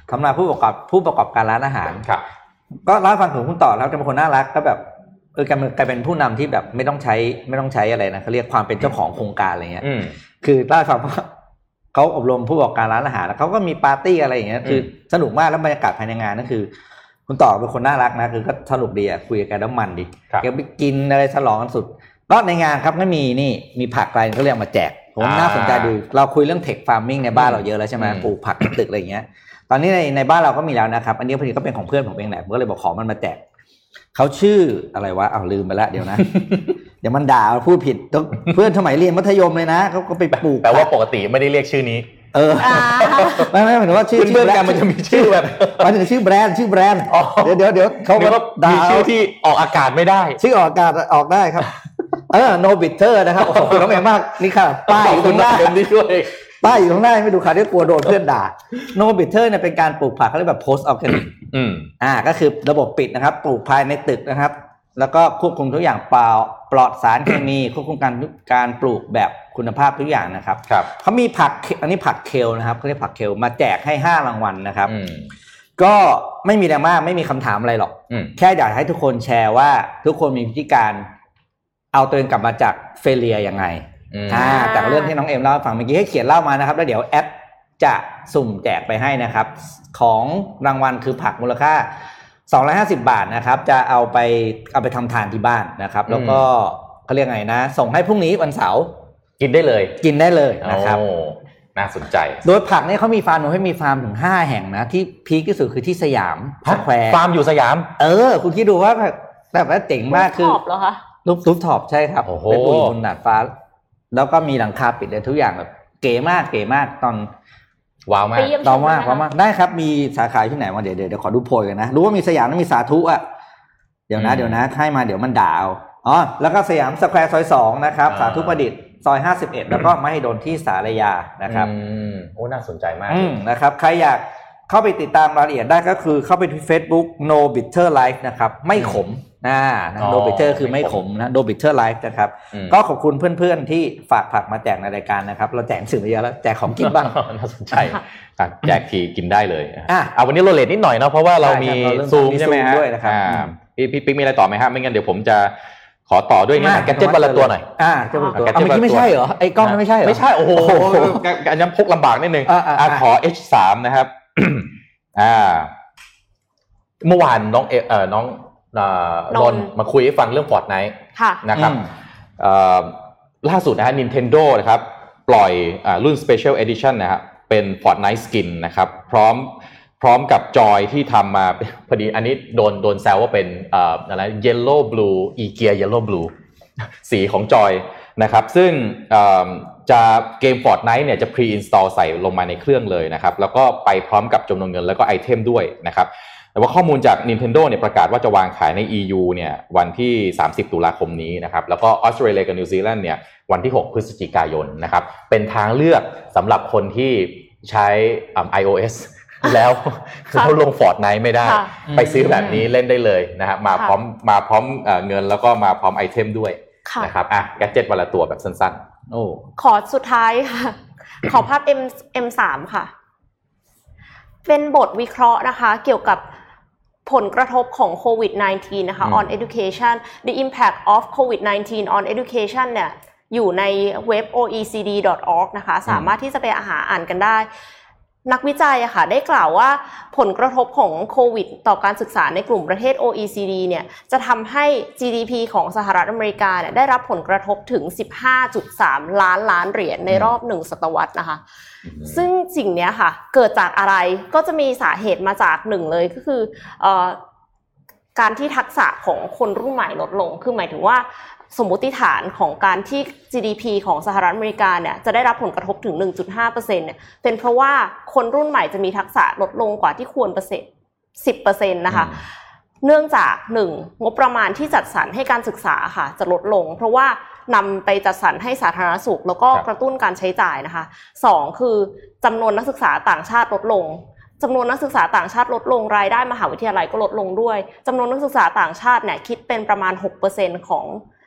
ทำนาผู้ประกอบผู้ประกอบการร้านอาหารครับก็เล่าให้ฟังถึงคุณต่อแล้วจะเป็นคนน่ารักก็แบบ เออกลายเป็นกลายเป็นผู้นำที่แบบไม่ต้องใช้ไม่ต้องใช้อะไรนะเขาเรียกความเป็นเจ้าของโครงการอะไรเงี้ยอืมคือเล่าให้ฟังว่าเขาอบรมผู้ประกอบการร้านอาหารแล้วเขาก็มีปาร์ตี้อะไรอย่างเงี้ยคือสนุกมากแล้วบรรยากาศภายในงานนั่นคือ คุณต่อเป็นคนน่ารักนะคือก็สนุกดีอะคุยกับแกแล้วมันดีครับแกไปกินอะไรฉลองกันสุด ก็ในงานครับก็มีนี่มีผักอะไรเขาเรียกมาแจกผมว่าอ่าน่าสนใจดูเราคุยเรื่องเทคฟาร์มิงในบ้านเราเยอะแล้วใช่ไหมอืมปลูกผักในตึกอะไรอย่างเงี้ย ตอนนี้ในในบ้านเราก็มีแล้วนะครับ อันนี้พอดีก็เป็นของเพื่อนผมเองแหละผมก็เลยบอกขอมันมาแจก เขาชื่ออะไรวะเอาลืมไปละเดี๋ยวนะ เดี๋ยวมันด่าพูดผิดต้องเพื่อนสมัยเรียนมัธยมเลยนะเขาก็ไปปลูกแปลว่าผักปกติไม่ได้เรียกชื่อนี้ เอออ่าไม่ไม่หมายถึงว่าชื่อเพื่อนๆชื่กันมันจะมีชื่อแบบหมายถึงชื่อแบรนด์ชื่อแบรนด์อ๋อเดี๋ยวเดี๋ยวเดี๋ยวเขาเขาก็ก็ด่ามีเอาชื่อที่ออกอากาศไม่ได้ ชื่อออกอากาศออกได้ครับเออ no bitter นะครับขอบคุณน้องเอมากนี่ค่ะป้ายอยู่ตรงหน้าขอบคุณที่ช่วย ป้ายอยู่ตรงหน้าไม่ดูค่ะที่กลัวโดนเพื่อนด่า no bitter เนี่ยเป็นการปลูกผักเขาเรียกแบบ post organic อืมอ่า ก็คือระบบปิดนะครับ ปลูกภายในตึกนะครับ แล้วก็ควบคุมทุกอย่างเปล่าปลอดสารเคมีควบคุมการการปลูกแบบคุณภาพทุกอย่างนะครับครับเขามีผักอันนี้ผักเคลนะครับเขาเรียกผักเคลมาแจกให้ห้ารางวัลนะครับอืมก็ไม่มีแรงมากไม่มีคำถามอะไรหรอกอืมแค่อยากให้ทุกคนแชร์ว่าทุกคนมีวิธีการ เอาตัวเองกลับมาจากเฟลเลียยังไง อืมอ่าจากเรื่องที่น้องเอ็มเล่าให้ฟังเมื่อกี้ให้เขียนเล่ามานะครับ แล้วเดี๋ยวแอปจะสุ่มแจกไปให้นะครับ ของรางวัลคือผักมูลค่า 250 บาทนะครับ จะเอาไปเอาไปทำทานที่บ้านนะครับ แล้วก็เขาเรียกไงนะ ส่งให้พรุ่งนี้วันเสาร์กินได้เลย กินได้เลยนะครับโอ้น่าสนใจ โดยผักเนี่ยเขามีฟาร์มหนูให้มีฟาร์มถึง 5 แห่งนะ ที่พีคที่สุดคือที่สยามสแควร์ฟาร์มอยู่สยาม เออ คุณคิดดูว่าแบบแบบว่าเจ๋งมากคือขอบเหรอคะ roof rooftop ใช่ครับโอ้โหเป็นปูนบนดาดฟ้า แล้วก็มีหลังคาปิดเลยทุกอย่างแบบเก๋มากเก๋มากตอนว้าวมากไปเยี่ยมชต่อมมากได้ไหมต่อมากได้ครับมีสาขาที่ไหนวะเดี๋ยวเดี๋ยวเดี๋ยวขอดูโพยกันนะรู้ว่ามีสยามแล้วมีสาธุอะเดี๋ยวนะอืมเดี๋ยวนะให้มาเดี๋ยวมันด่าเอาอ๋อแล้วก็สยามสแควร์ซอยสองนะครับอ่า สาธุประดิษฐ์ซอยห้าสิบเอ็ดแล้วก็ไม่ให้โดนที่สารยานะครับ อืมโอ้น่าสนใจมาก อืมนะครับใครอยาก เข้าไปติดตามรายละเอียดได้ก็คือเข้าไปที่ Facebook No Bitter Life นะครับ ไม่ขมนะนะอ๋อ No Bitter คือไม่ไม่ขขมมนะ No Bitter Life นะครับอืมก็ขอบคุณเพื่อนๆที่ฝากผักมาแจกในรายการนะครับ เราแจกสื่อไปเยอะแล้วแจกของกินบ้างน่าสนใจอะแจกทีกินได้เลยอะอะวันนี้เราเลทนิดหน่อยเนาะเพราะว่าเรามีใช่ครับเราเริ่มซูมมีใช่ไหม Zoom ฮะด้วยนะครับอ่าอืมพี่พี่ปิ๊กมีอะไรต่อไหมฮะไม่งั้นเดี๋ยวผมจะขอต่อด้วยนี่แกเจ็ตวันละตัวหน่อยอ่าเจ้าตัวอะเอาเมื่อกี้ไม่ใช่เหรอไอ้กล้องนั้นไม่ใช่เหรอไม่ใช่โอ้โหอันนี้พกลำบากนิดนึงอะอะอะอะขอ H3 นะครับ อ่า เมื่อวานน้องเอเอ่อน้องอ่านนนนท์ท์มาคุยให้ฟังเรื่อง Fortnite ค่ะนะครับอืมเอ่อล่าสุดนะฮะ Nintendo นะครับ ปล่อยอารุ่น Special Edition นะครับเป็น Fortnite Skin นะครับ พร้อมพร้อมกับจอยที่ทำมาพอดีอันนี้โดนโดนแซวว่าเป็นเอ่ออะไร Yellow Blue อีเกีย Yellow Blue สีของจอยนะครับ ซึ่งเอ่อ จะเกม Fortnite เนี่ยจะ pre-install ใส่ลงมาในเครื่องเลยนะครับแล้วก็ไปพร้อมกับจำนวนเงินแล้วก็ item ด้วยนะครับแต่ว่าข้อมูลจาก Nintendo เนี่ยประกาศว่าจะวางขายใน EU เนี่ยวันที่ 30 ตุลาคมนี้นะครับแล้วก็ออสเตรเลียกับนิวซีแลนด์เนี่ยวันที่ 6 พฤศจิกายนนะครับเป็นทางเลือกสำหรับคนที่ใช้อ่า iOS แล้วค่ะเขาลง Fortnite ไม่ได้ค่ะไปซื้อแบบนี้เล่นได้เลยนะครับมาค่ะพร้อมมาพร้อมเอ่อเงินแล้วก็มาพร้อม item ด้วยค่ะนะครับอะแกจิตวันละตัวแบบสั้น โอ้ขอสุดท้ายค่ะ ขอภาพ M M3 ค่ะ เป็นบทวิเคราะห์นะคะ เกี่ยวกับผลกระทบของโควิด -19 นะคะอืม on education the impact of COVID-19 on education เนี่ย อยู่ในเว็บ oecd.org นะคะ สามารถที่จะไปหาอ่านกันได้ นักวิจัยอะค่ะได้กล่าวว่าผลกระทบของโควิด ต่อการศึกษาในกลุ่มประเทศ OECD เนี่ยจะทำให้ GDP ของสหรัฐอเมริกาเนี่ยได้รับผลกระทบถึง 15.3 ล้านล้านเหรียญในรอบหนึ่งศตวรรษนะคะ ซึ่งสิ่งเนี้ยค่ะเกิดจากอะไรก็จะมีสาเหตุมาจากหนึ่งเลยก็คือเอ่อการที่ทักษะของคนรุ่นใหม่ลดลง คือหมายถึงว่า สมมุติฐานของการที่ GDP ของสหรัฐอเมริกาเนี่ยจะได้รับผลกระทบถึง 1.5%เนี่ยเป็นเพราะว่าคนรุ่นใหม่จะมีทักษะลดลงกว่าที่ควรเปอร์เซ็นต์10%นะคะเนื่องจากหนึ่งงบประมาณที่จัดสรรให้การศึกษาค่ะจะลดลง เพราะว่านำไปจัดสรรให้สาธารณสุข แล้วก็ครับกระตุ้นการใช้จ่ายนะคะสองคือจำนวนนักศึกษาต่างชาติลดลงจำนวนนักศึกษาต่างชาติลดลงรายได้มหาวิทยาลัยก็ลดลงด้วยจำนวนนักศึกษาต่างชาติเนี่ยคิดเป็นประมาณ 6%ของ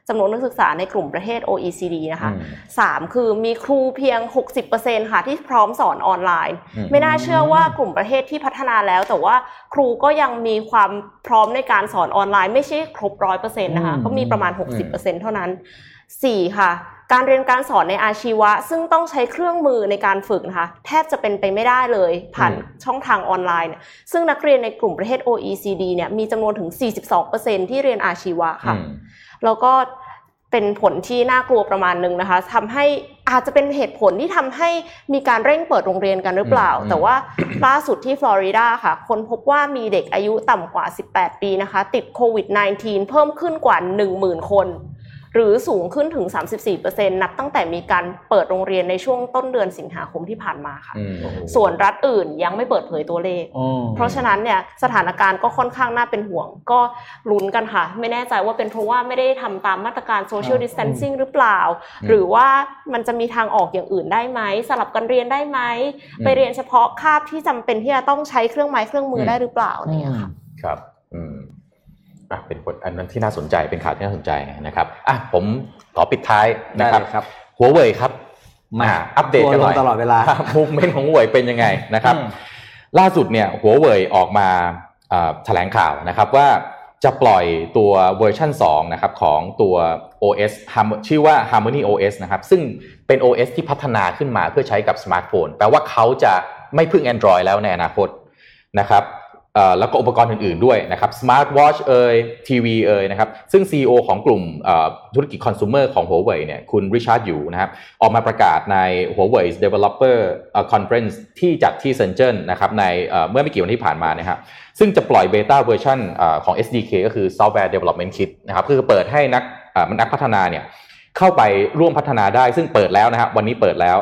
จำนวนนักศึกษาในกลุ่มประเทศ OECD นะคะอืมสามคือมีครูเพียง 60%ค่ะที่พร้อมสอนออนไลน์อืมไม่น่าเชื่อว่ากลุ่มประเทศที่พัฒนาแล้ว แต่ว่าครูก็ยังมีความพร้อมในการสอนออนไลน์ ไม่ใช่ครบร้อยเปอร์เซ็นต์นะคะอืมก็มีประมาณ 60%เท่านั้นสี่ค่ะการเรียนการสอนในอาชีวะ ซึ่งต้องใช้เครื่องมือในการฝึกนะคะแทบจะเป็นไปไม่ได้เลย ผ่านอืมช่องทางออนไลน์เนี่ยซึ่งนักเรียนในกลุ่มประเทศ OECD เนี่ยมีจำนวนถึง 42%ที่เรียนอาชีวะค่ะอืม แล้วก็เป็นผลที่น่ากลัวประมาณหนึ่งนะคะทำให้อาจจะเป็นเหตุผลที่ทำให้มีการเร่งเปิดโรงเรียนกันหรือเปล่าอืมแต่ว่าล่าสุดที่ฟลอริดาค่ะ คนพบว่ามีเด็กอายุต่ำกว่า 18 ปีนะคะ ติดโควิด -19 เพิ่มขึ้นกว่า 10,000 คน หรือสูงขึ้นถึง 34%นับตั้งแต่มีการเปิดโรงเรียนในช่วงต้นเดือนสิงหาคมที่ผ่านมาค่ะอืมส่วนรัฐอื่นยังไม่เปิดเผยตัวเลขอืมเพราะฉะนั้นเนี่ยสถานการณ์ก็ค่อนข้างน่าเป็นห่วง ก็ลุ้นกันค่ะ ไม่แน่ใจว่าเป็นเพราะว่าไม่ได้ทำตามมาตรการ social อ่า distancing หรือเปล่าอืมหรือว่ามันจะมีทางออกอย่างอื่นได้ไหม สลับกันเรียนได้ไหมอืมไปเรียนเฉพาะคาบที่จำเป็นที่จะต้องใช้เครื่องไม้เครื่องมือได้หรือเปล่าอะไรอย่างเงี้ยค่ะครับ อืมอะ เป็นผลอันนั้นที่น่าสนใจเป็นข่าวที่น่าสนใจนะครับอะผมขอปิดท้ายได้นะครับเลยครับหัวเว่ยครับมาอะอัปเดตกันหน่อยทัวร์ลงตลอดเวลามูฟเมนต์ของหัวเว่ยเป็นยังไงนะครับอืมล่าสุดเนี่ยหัวเว่ยออกมาเอ่อแถลงข่าวนะครับว่าจะปล่อยตัวเวอร์ชัน2นะครับของตัว OS Harm- ชื่อว่า Harmony OS นะครับซึ่งเป็น OS ที่พัฒนาขึ้นมาเพื่อใช้กับสมาร์ทโฟน แปลว่าเขาจะไม่พึ่ง Android แล้วในอนาคตนะครับเอ่อ แล้วก็อุปกรณ์อื่นๆด้วยนะครับ Smart Watch เอ่ยทีวีเอ่ยนะครับซึ่ง CEO ของกลุ่มธุรกิจคอน sumer ของหัวเว่ยเนี่ยคุณ Richard Yu นะครับออกมาประกาศใน Huawei Developer เอ่อ Conference ที่จัดที่เซินเจิ้นนะครับในเมื่อไม่กี่วันที่ผ่านมานะครับซึ่งจะปล่อยเบต้าเวอร์ชันของ SDK ก็คือ Software Development Kit นะครับคือเปิดให้นักเอ่อนักพัฒนาเนี่ยเข้าไปร่วมพัฒนาได้ซึ่งเปิดแล้วนะครับวันนี้เปิดแล้ว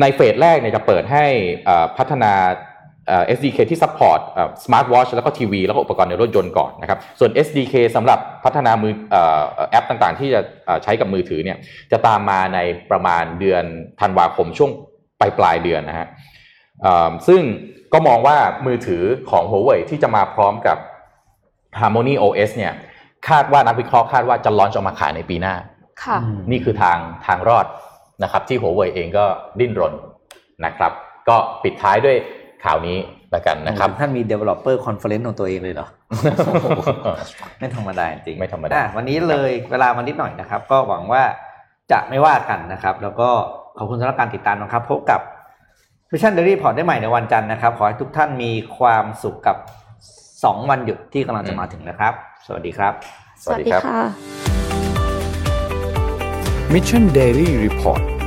ในเฟสแรกเนี่ยจะเปิดให้พัฒนา เอ่อ SDK ที่ support เอ่อ Smart Watch แล้วก็ทีวีแล้วก็อุปกรณ์ในรถยนต์ก่อนนะครับ ส่วน SDK สำหรับพัฒนามือเอ่อแอปต่างๆ ที่จะเอ่อใช้กับมือถือเนี่ยจะตามมาในประมาณเดือนธันวาคมช่วงปลายปลายๆเดือนนะฮะเอ่อซึ่งก็มองว่ามือถือของ Huawei ที่จะมาพร้อมกับ Harmony OS เนี่ยคาดว่านักวิเคราะห์คาดว่าจะลอนช์ออกมาขายในปีหน้าค่ะนี่คือทางทางรอดนะครับที่ Huawei เองก็ดิ้นรนนะครับ ก็ปิดท้ายด้วย ข่าวนี้แล้วกันนะครับท่านมี developer conference ของตัวเองเลยเหรอ ไม่ธรรมดาจริงไม่ธรรมดาอะวันนี้เลยเวลามันนิดหน่อยนะครับ ก็หวังว่าจะไม่ว่ากันนะครับ แล้วก็ขอบคุณสำหรับการติดตามนะครับพบกับ Vision Daily Report ได้ใหม่ในวันจันทร์นะครับ ขอให้ทุกท่านมีความสุขกับ 2 วันหยุดที่กำลังจะมาถึงนะครับ สวัสดีครับ สวัสดีครับค่ะ Mission Daily Report